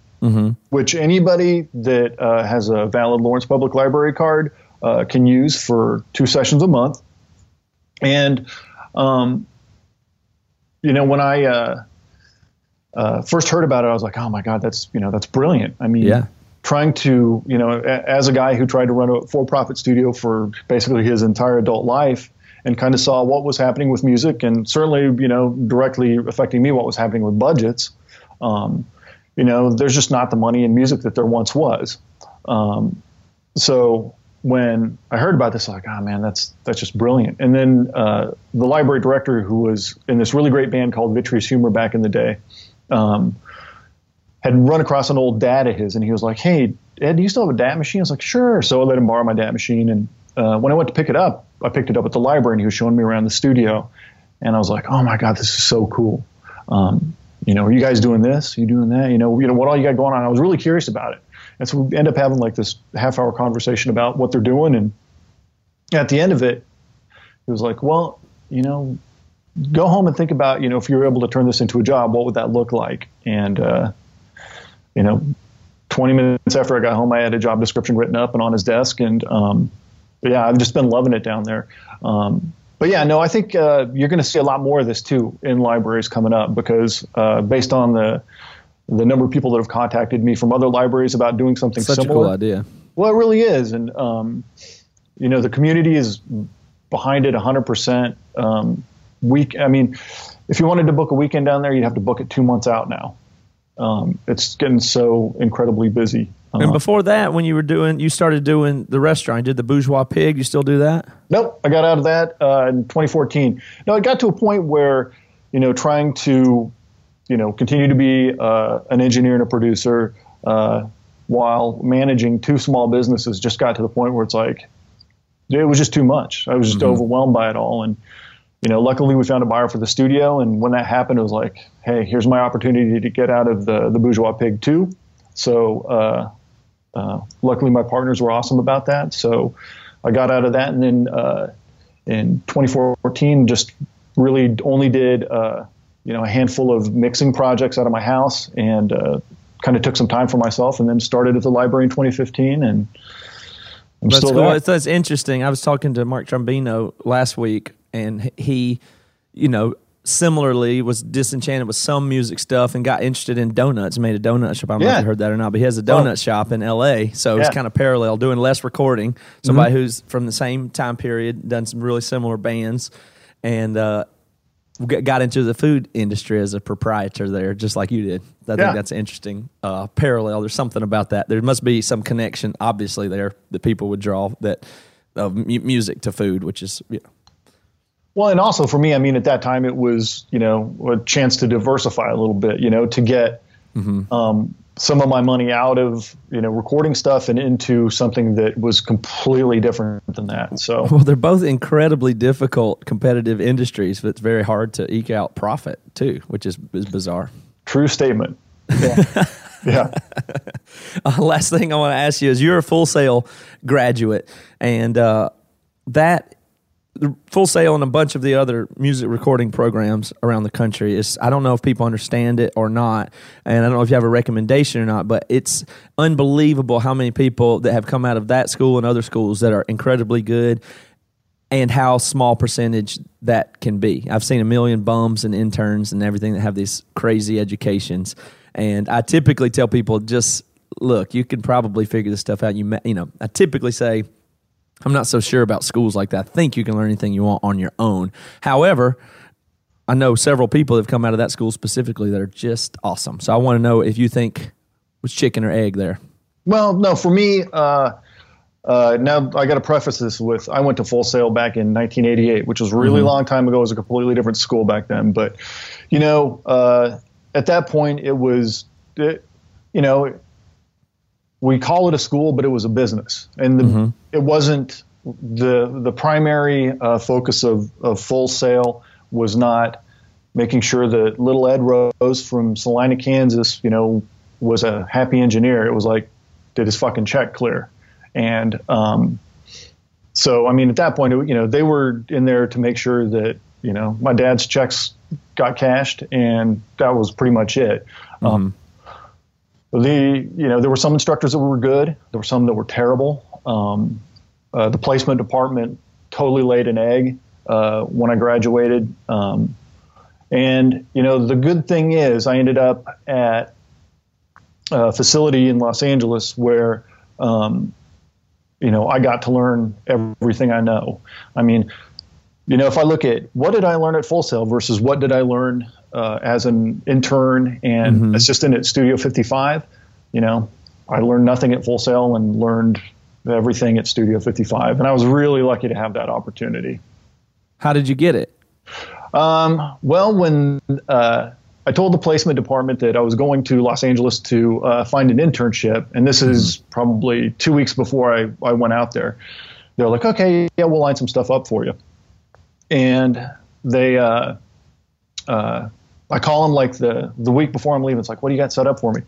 which anybody that uh, has a valid Lawrence Public Library card uh, can use for two sessions a month. And, um, you know, when I uh, uh, first heard about it, I was like, oh my God, that's, you know, that's brilliant. I mean, Yeah. trying to, you know, a- as a guy who tried to run a for profit studio for basically his entire adult life and kind of saw what was happening with music and certainly, you know, directly affecting me what was happening with budgets. Um, you know, there's just not the money in music that there once was. Um, so when I heard about this, like, oh man, that's that's just brilliant. And then uh, the library director, who was in this really great band called Vitreous Humor back in the day, um, had run across an old DAT of his, and he was like, "Hey, Ed, do you still have a DAT machine?" I was like, "Sure." So I let him borrow my DAT machine, and uh, when I went to pick it up, I picked it up at the library, and he was showing me around the studio, and I was like, "Oh my god, this is so cool." Um, you know, are you guys doing this? Are you doing that? You know, you know what all you got going on? I was really curious about it, and so we end up having like this half hour conversation about what they're doing, and at the end of it, it was like, well, you know, go home and think about, you know, if you were able to turn this into a job, what would that look like? And uh, you know, 20 minutes after I got home, I had a job description written up and on his desk. And um, yeah, I've just been loving it down there. Um, but yeah, no, I think uh, you're going to see a lot more of this too in libraries coming up because uh, based on the the number of people that have contacted me from other libraries about doing something Such similar. a cool idea. Well, it really is, and um, you know the community is behind it 100%. Um, week, I mean, if you wanted to book a weekend down there, you'd have to book it two months out now. Um, it's getting so incredibly busy. And Uh, before that, when you were doing, you started doing the restaurant. You did the Bourgeois Pig. You still do that? Nope, I got out of that uh, in 2014. No, it got to a point where, you know, trying to, you know, continue to be uh, an engineer and a producer uh, while managing two small businesses just got to the point where it's like, it was just too much. I was just overwhelmed by it all. And, you know, luckily we found a buyer for the studio. And when that happened, it was like, hey, here's my opportunity to get out of the, the Bourgeois Pig too. So, uh, uh, luckily my partners were awesome about that. So I got out of that. And then, uh, in 2014, just really only did, uh, you know, a handful of mixing projects out of my house and, uh, kind of took some time for myself and then started at the library in 2015 and I'm That's still cool. there. That's interesting. I was talking to Mark Trombino last week, and he, you know, similarly was disenchanted with some music stuff and got interested in donuts. Made a donut shop. I don't know if you heard that or not, but he has a donut shop in L.A. So it's Yeah. Mm-hmm. kind of parallel, doing less recording. Somebody who's from the same time period, done some really similar bands, and uh, got into the food industry as a proprietor there, just like you did. I Yeah. think that's an interesting uh, parallel. There's something about that. There must be some connection, obviously, there that people would draw that of mu- music to food, which is you know, Well, and also for me, I mean, at that time, it was you know a chance to diversify a little bit, you know, to get um, some of my money out of you know recording stuff and into something that was completely different than that. So well, they're both incredibly difficult competitive industries, but it's very hard to eke out profit too, which is, is bizarre. true statement. Yeah, yeah. Uh, last thing I want to ask you is you're a full sail graduate, and uh, that full sail and a bunch of the other music recording programs around the country is I don't know if people understand it or not, and I don't know if you have a recommendation or not, but it's unbelievable how many people that have come out of that school and other schools that are incredibly good and how small percentage that can be. I've seen a million bums and interns and everything that have these crazy educations, and I typically tell people just look, you can probably figure this stuff out. You you know, I typically say I'm not so sure about schools like that. I think you can learn anything you want on your own. However, I know several people that have come out of that school specifically that are just awesome. So I want to know if you think was chicken or egg there. Well, no, for me, uh, uh, now I got to preface this with I went to Full Sail back in 1988, which was a really long time ago. It was a completely different school back then. But, you know, uh, at that point, it was, it, you know, we call it a school, but it was a business, and the, it wasn't the the primary uh, focus of, of Full Sail was not making sure that little Ed Rose from Salina, Kansas, you know, was a happy engineer. It was like, did his fucking check clear? And um, so, I mean, at that point, it- you know, they were in there to make sure that, you know, my dad's checks got cashed, and that was pretty much it. Um, the, you know, there were some instructors that were good. There were some that were terrible. Um, uh, the placement department totally laid an egg uh, when I graduated. Um, and you know, the good thing is, I ended up at a facility in Los Angeles where, um, you know, I got to learn everything I know. I mean, you know, if I look at what did I learn at Full Sail versus what did I learn uh, as an intern and assistant at Studio 55, you know, I learned nothing at Full Sail and learned everything at Studio 55, and I was really lucky to have that opportunity. How did you get it? Um, well, when uh, I told the placement department that I was going to Los Angeles to uh, find an internship, and this is probably two weeks before I, I went out there, they're like, okay, yeah, we'll line some stuff up for you. And they, uh, uh, I call him like the the week before I'm leaving. It's like, what do you got set up for me?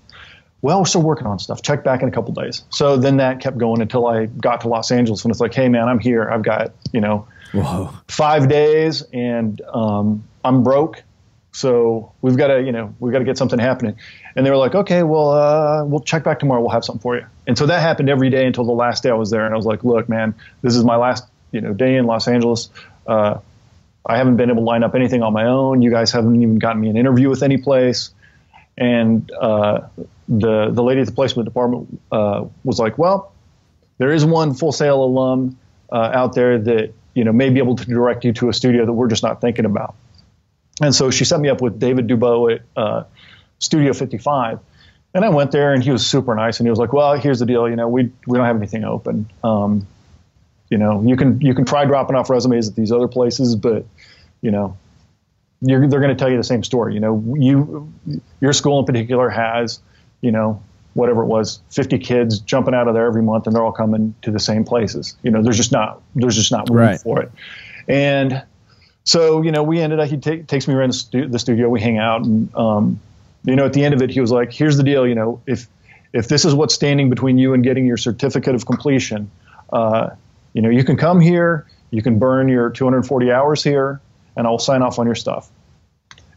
Well, we're still working on stuff. Check back in a couple days. So then that kept going until I got to Los Angeles, and it's like, hey man, I'm here. I've got you know Whoa. five days, and um, I'm broke. So we've got to, you know, we've got to get something happening. And they were like, okay, well, uh, we'll check back tomorrow. We'll have something for you. And so that happened every day until the last day I was there. And I was like, look, man, this is my last, you know, day in Los Angeles. Uh, I haven't been able to line up anything on my own. You guys haven't even gotten me an interview with any place. And uh, the the lady at the placement department uh, was like, well, there is one Full Sail alum uh, out there that you know may be able to direct you to a studio that we're just not thinking about. And so she set me up with David Dubow at uh, Studio 55. And I went there, and he was super nice. And he was like, "Well, here's the deal. You know, we we don't have anything open. Um, you know, you can you can try dropping off resumes at these other places, but you know, you're, they're going to tell you the same story. You know, you your school in particular has, you know, whatever it was, 50 kids jumping out of there every month, and they're all coming to the same places. You know, there's just not there's just not room Right. for it. And so you know, we ended up. He ta- takes me around the, stu- the studio. We hang out, and um, you know, at the end of it, he was like, "Here's the deal. You know, if if this is what's standing between you and getting your certificate of completion, uh, you know, you can come here, you can burn your 240 hours here, and I'll sign off on your stuff."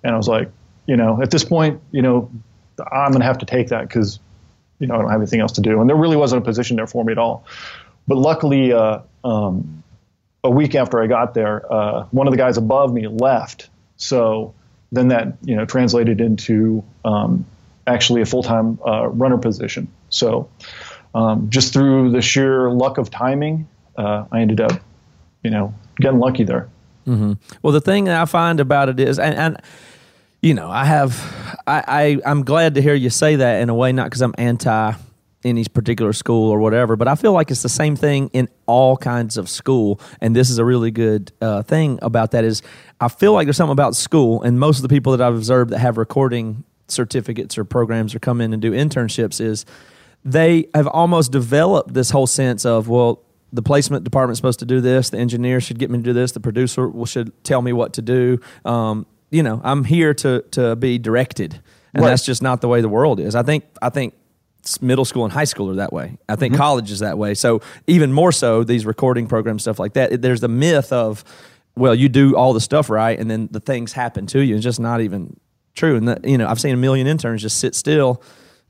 And I was like, you know, at this point, you know, I'm gonna have to take that because, you know, I don't have anything else to do, and there really wasn't a position there for me at all. But luckily, uh, um, a week after I got there, uh, one of the guys above me left. So then that you know translated into um, actually a full time uh, runner position. So um, just through the sheer luck of timing, uh, I ended up you know getting lucky there. Well, the thing that I find about it is, and, and you know, I have, I, I, I'm glad to hear you say that in a way, not because I'm anti any particular school or whatever, but I feel like it's the same thing in all kinds of school. And this is a really good uh, thing about that is I feel like there's something about school, and most of the people that I've observed that have recording certificates or programs or come in and do internships is they have almost developed this whole sense of well the placement department's supposed to do this the engineer should get me to do this the producer will, should tell me what to do. Um, you know i'm here to to be directed and Right. that's just not the way the world is. I think i think middle school and high school are that way. I think college is that way. So even more so these recording programs stuff like that there's the myth of well you do all the stuff right and then the things happen to you it's just not even true. And that, you know i've seen a million interns just sit still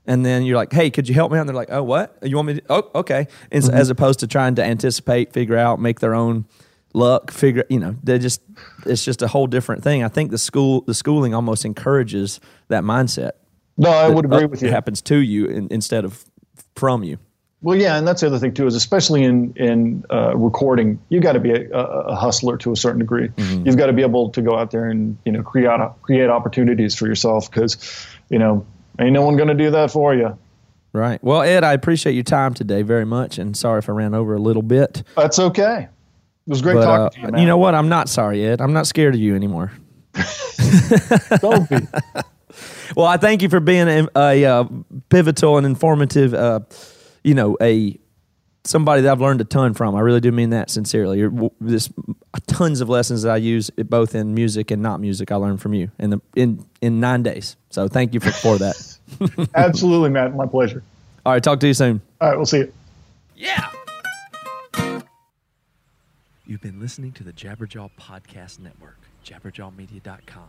and then you're like, "Hey, could you help me?" out? And they're like, "Oh, what? You want me to?" Oh, okay. And so- As opposed to trying to anticipate, figure out, make their own luck, figure. You know, they just it's just a whole different thing. I think the school, the schooling almost encourages that mindset. No, I would agree with you. It happens to you in, instead of from you. Well, yeah, and that's the other thing too is especially in in uh, recording, you've got to be a, a, a hustler to a certain degree. You've got to be able to go out there and you know create create opportunities for yourself because you know ain't no one going to do that for you. Right. Well, Ed, I appreciate your time today very much, and sorry if I ran over a little bit. That's okay. It was great But talking uh, to you, man. you know what? I'm not sorry, Ed. I'm not scared of you anymore. Don't be. Well, I thank you for being a, a uh, pivotal and informative. Uh, you know, a somebody that I've learned a ton from. I really do mean that sincerely. You're, this uh, tons of lessons that I use both in music and not music. I learned from you in the in in nine days. So thank you for for that. Absolutely, Matt. My pleasure. All right, talk to you soon. All right, we'll see you. Yeah. You've been listening to the Jabberjaw Podcast Network, jabberjawmedia.com.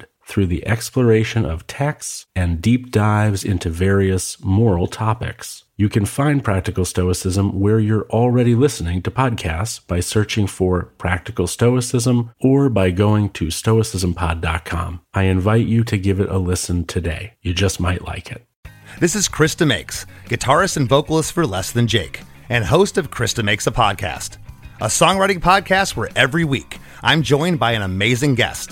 Through the exploration of texts and deep dives into various moral topics. You can find Practical Stoicism where you're already listening to podcasts by searching for Practical Stoicism or by going to stoicismpod.com. I invite you to give it a listen today. You just might like it. This is Chris DeMakes, guitarist and vocalist for Less Than Jake, and host of Chris DeMakes a Podcast, a songwriting podcast where every week I'm joined by an amazing guest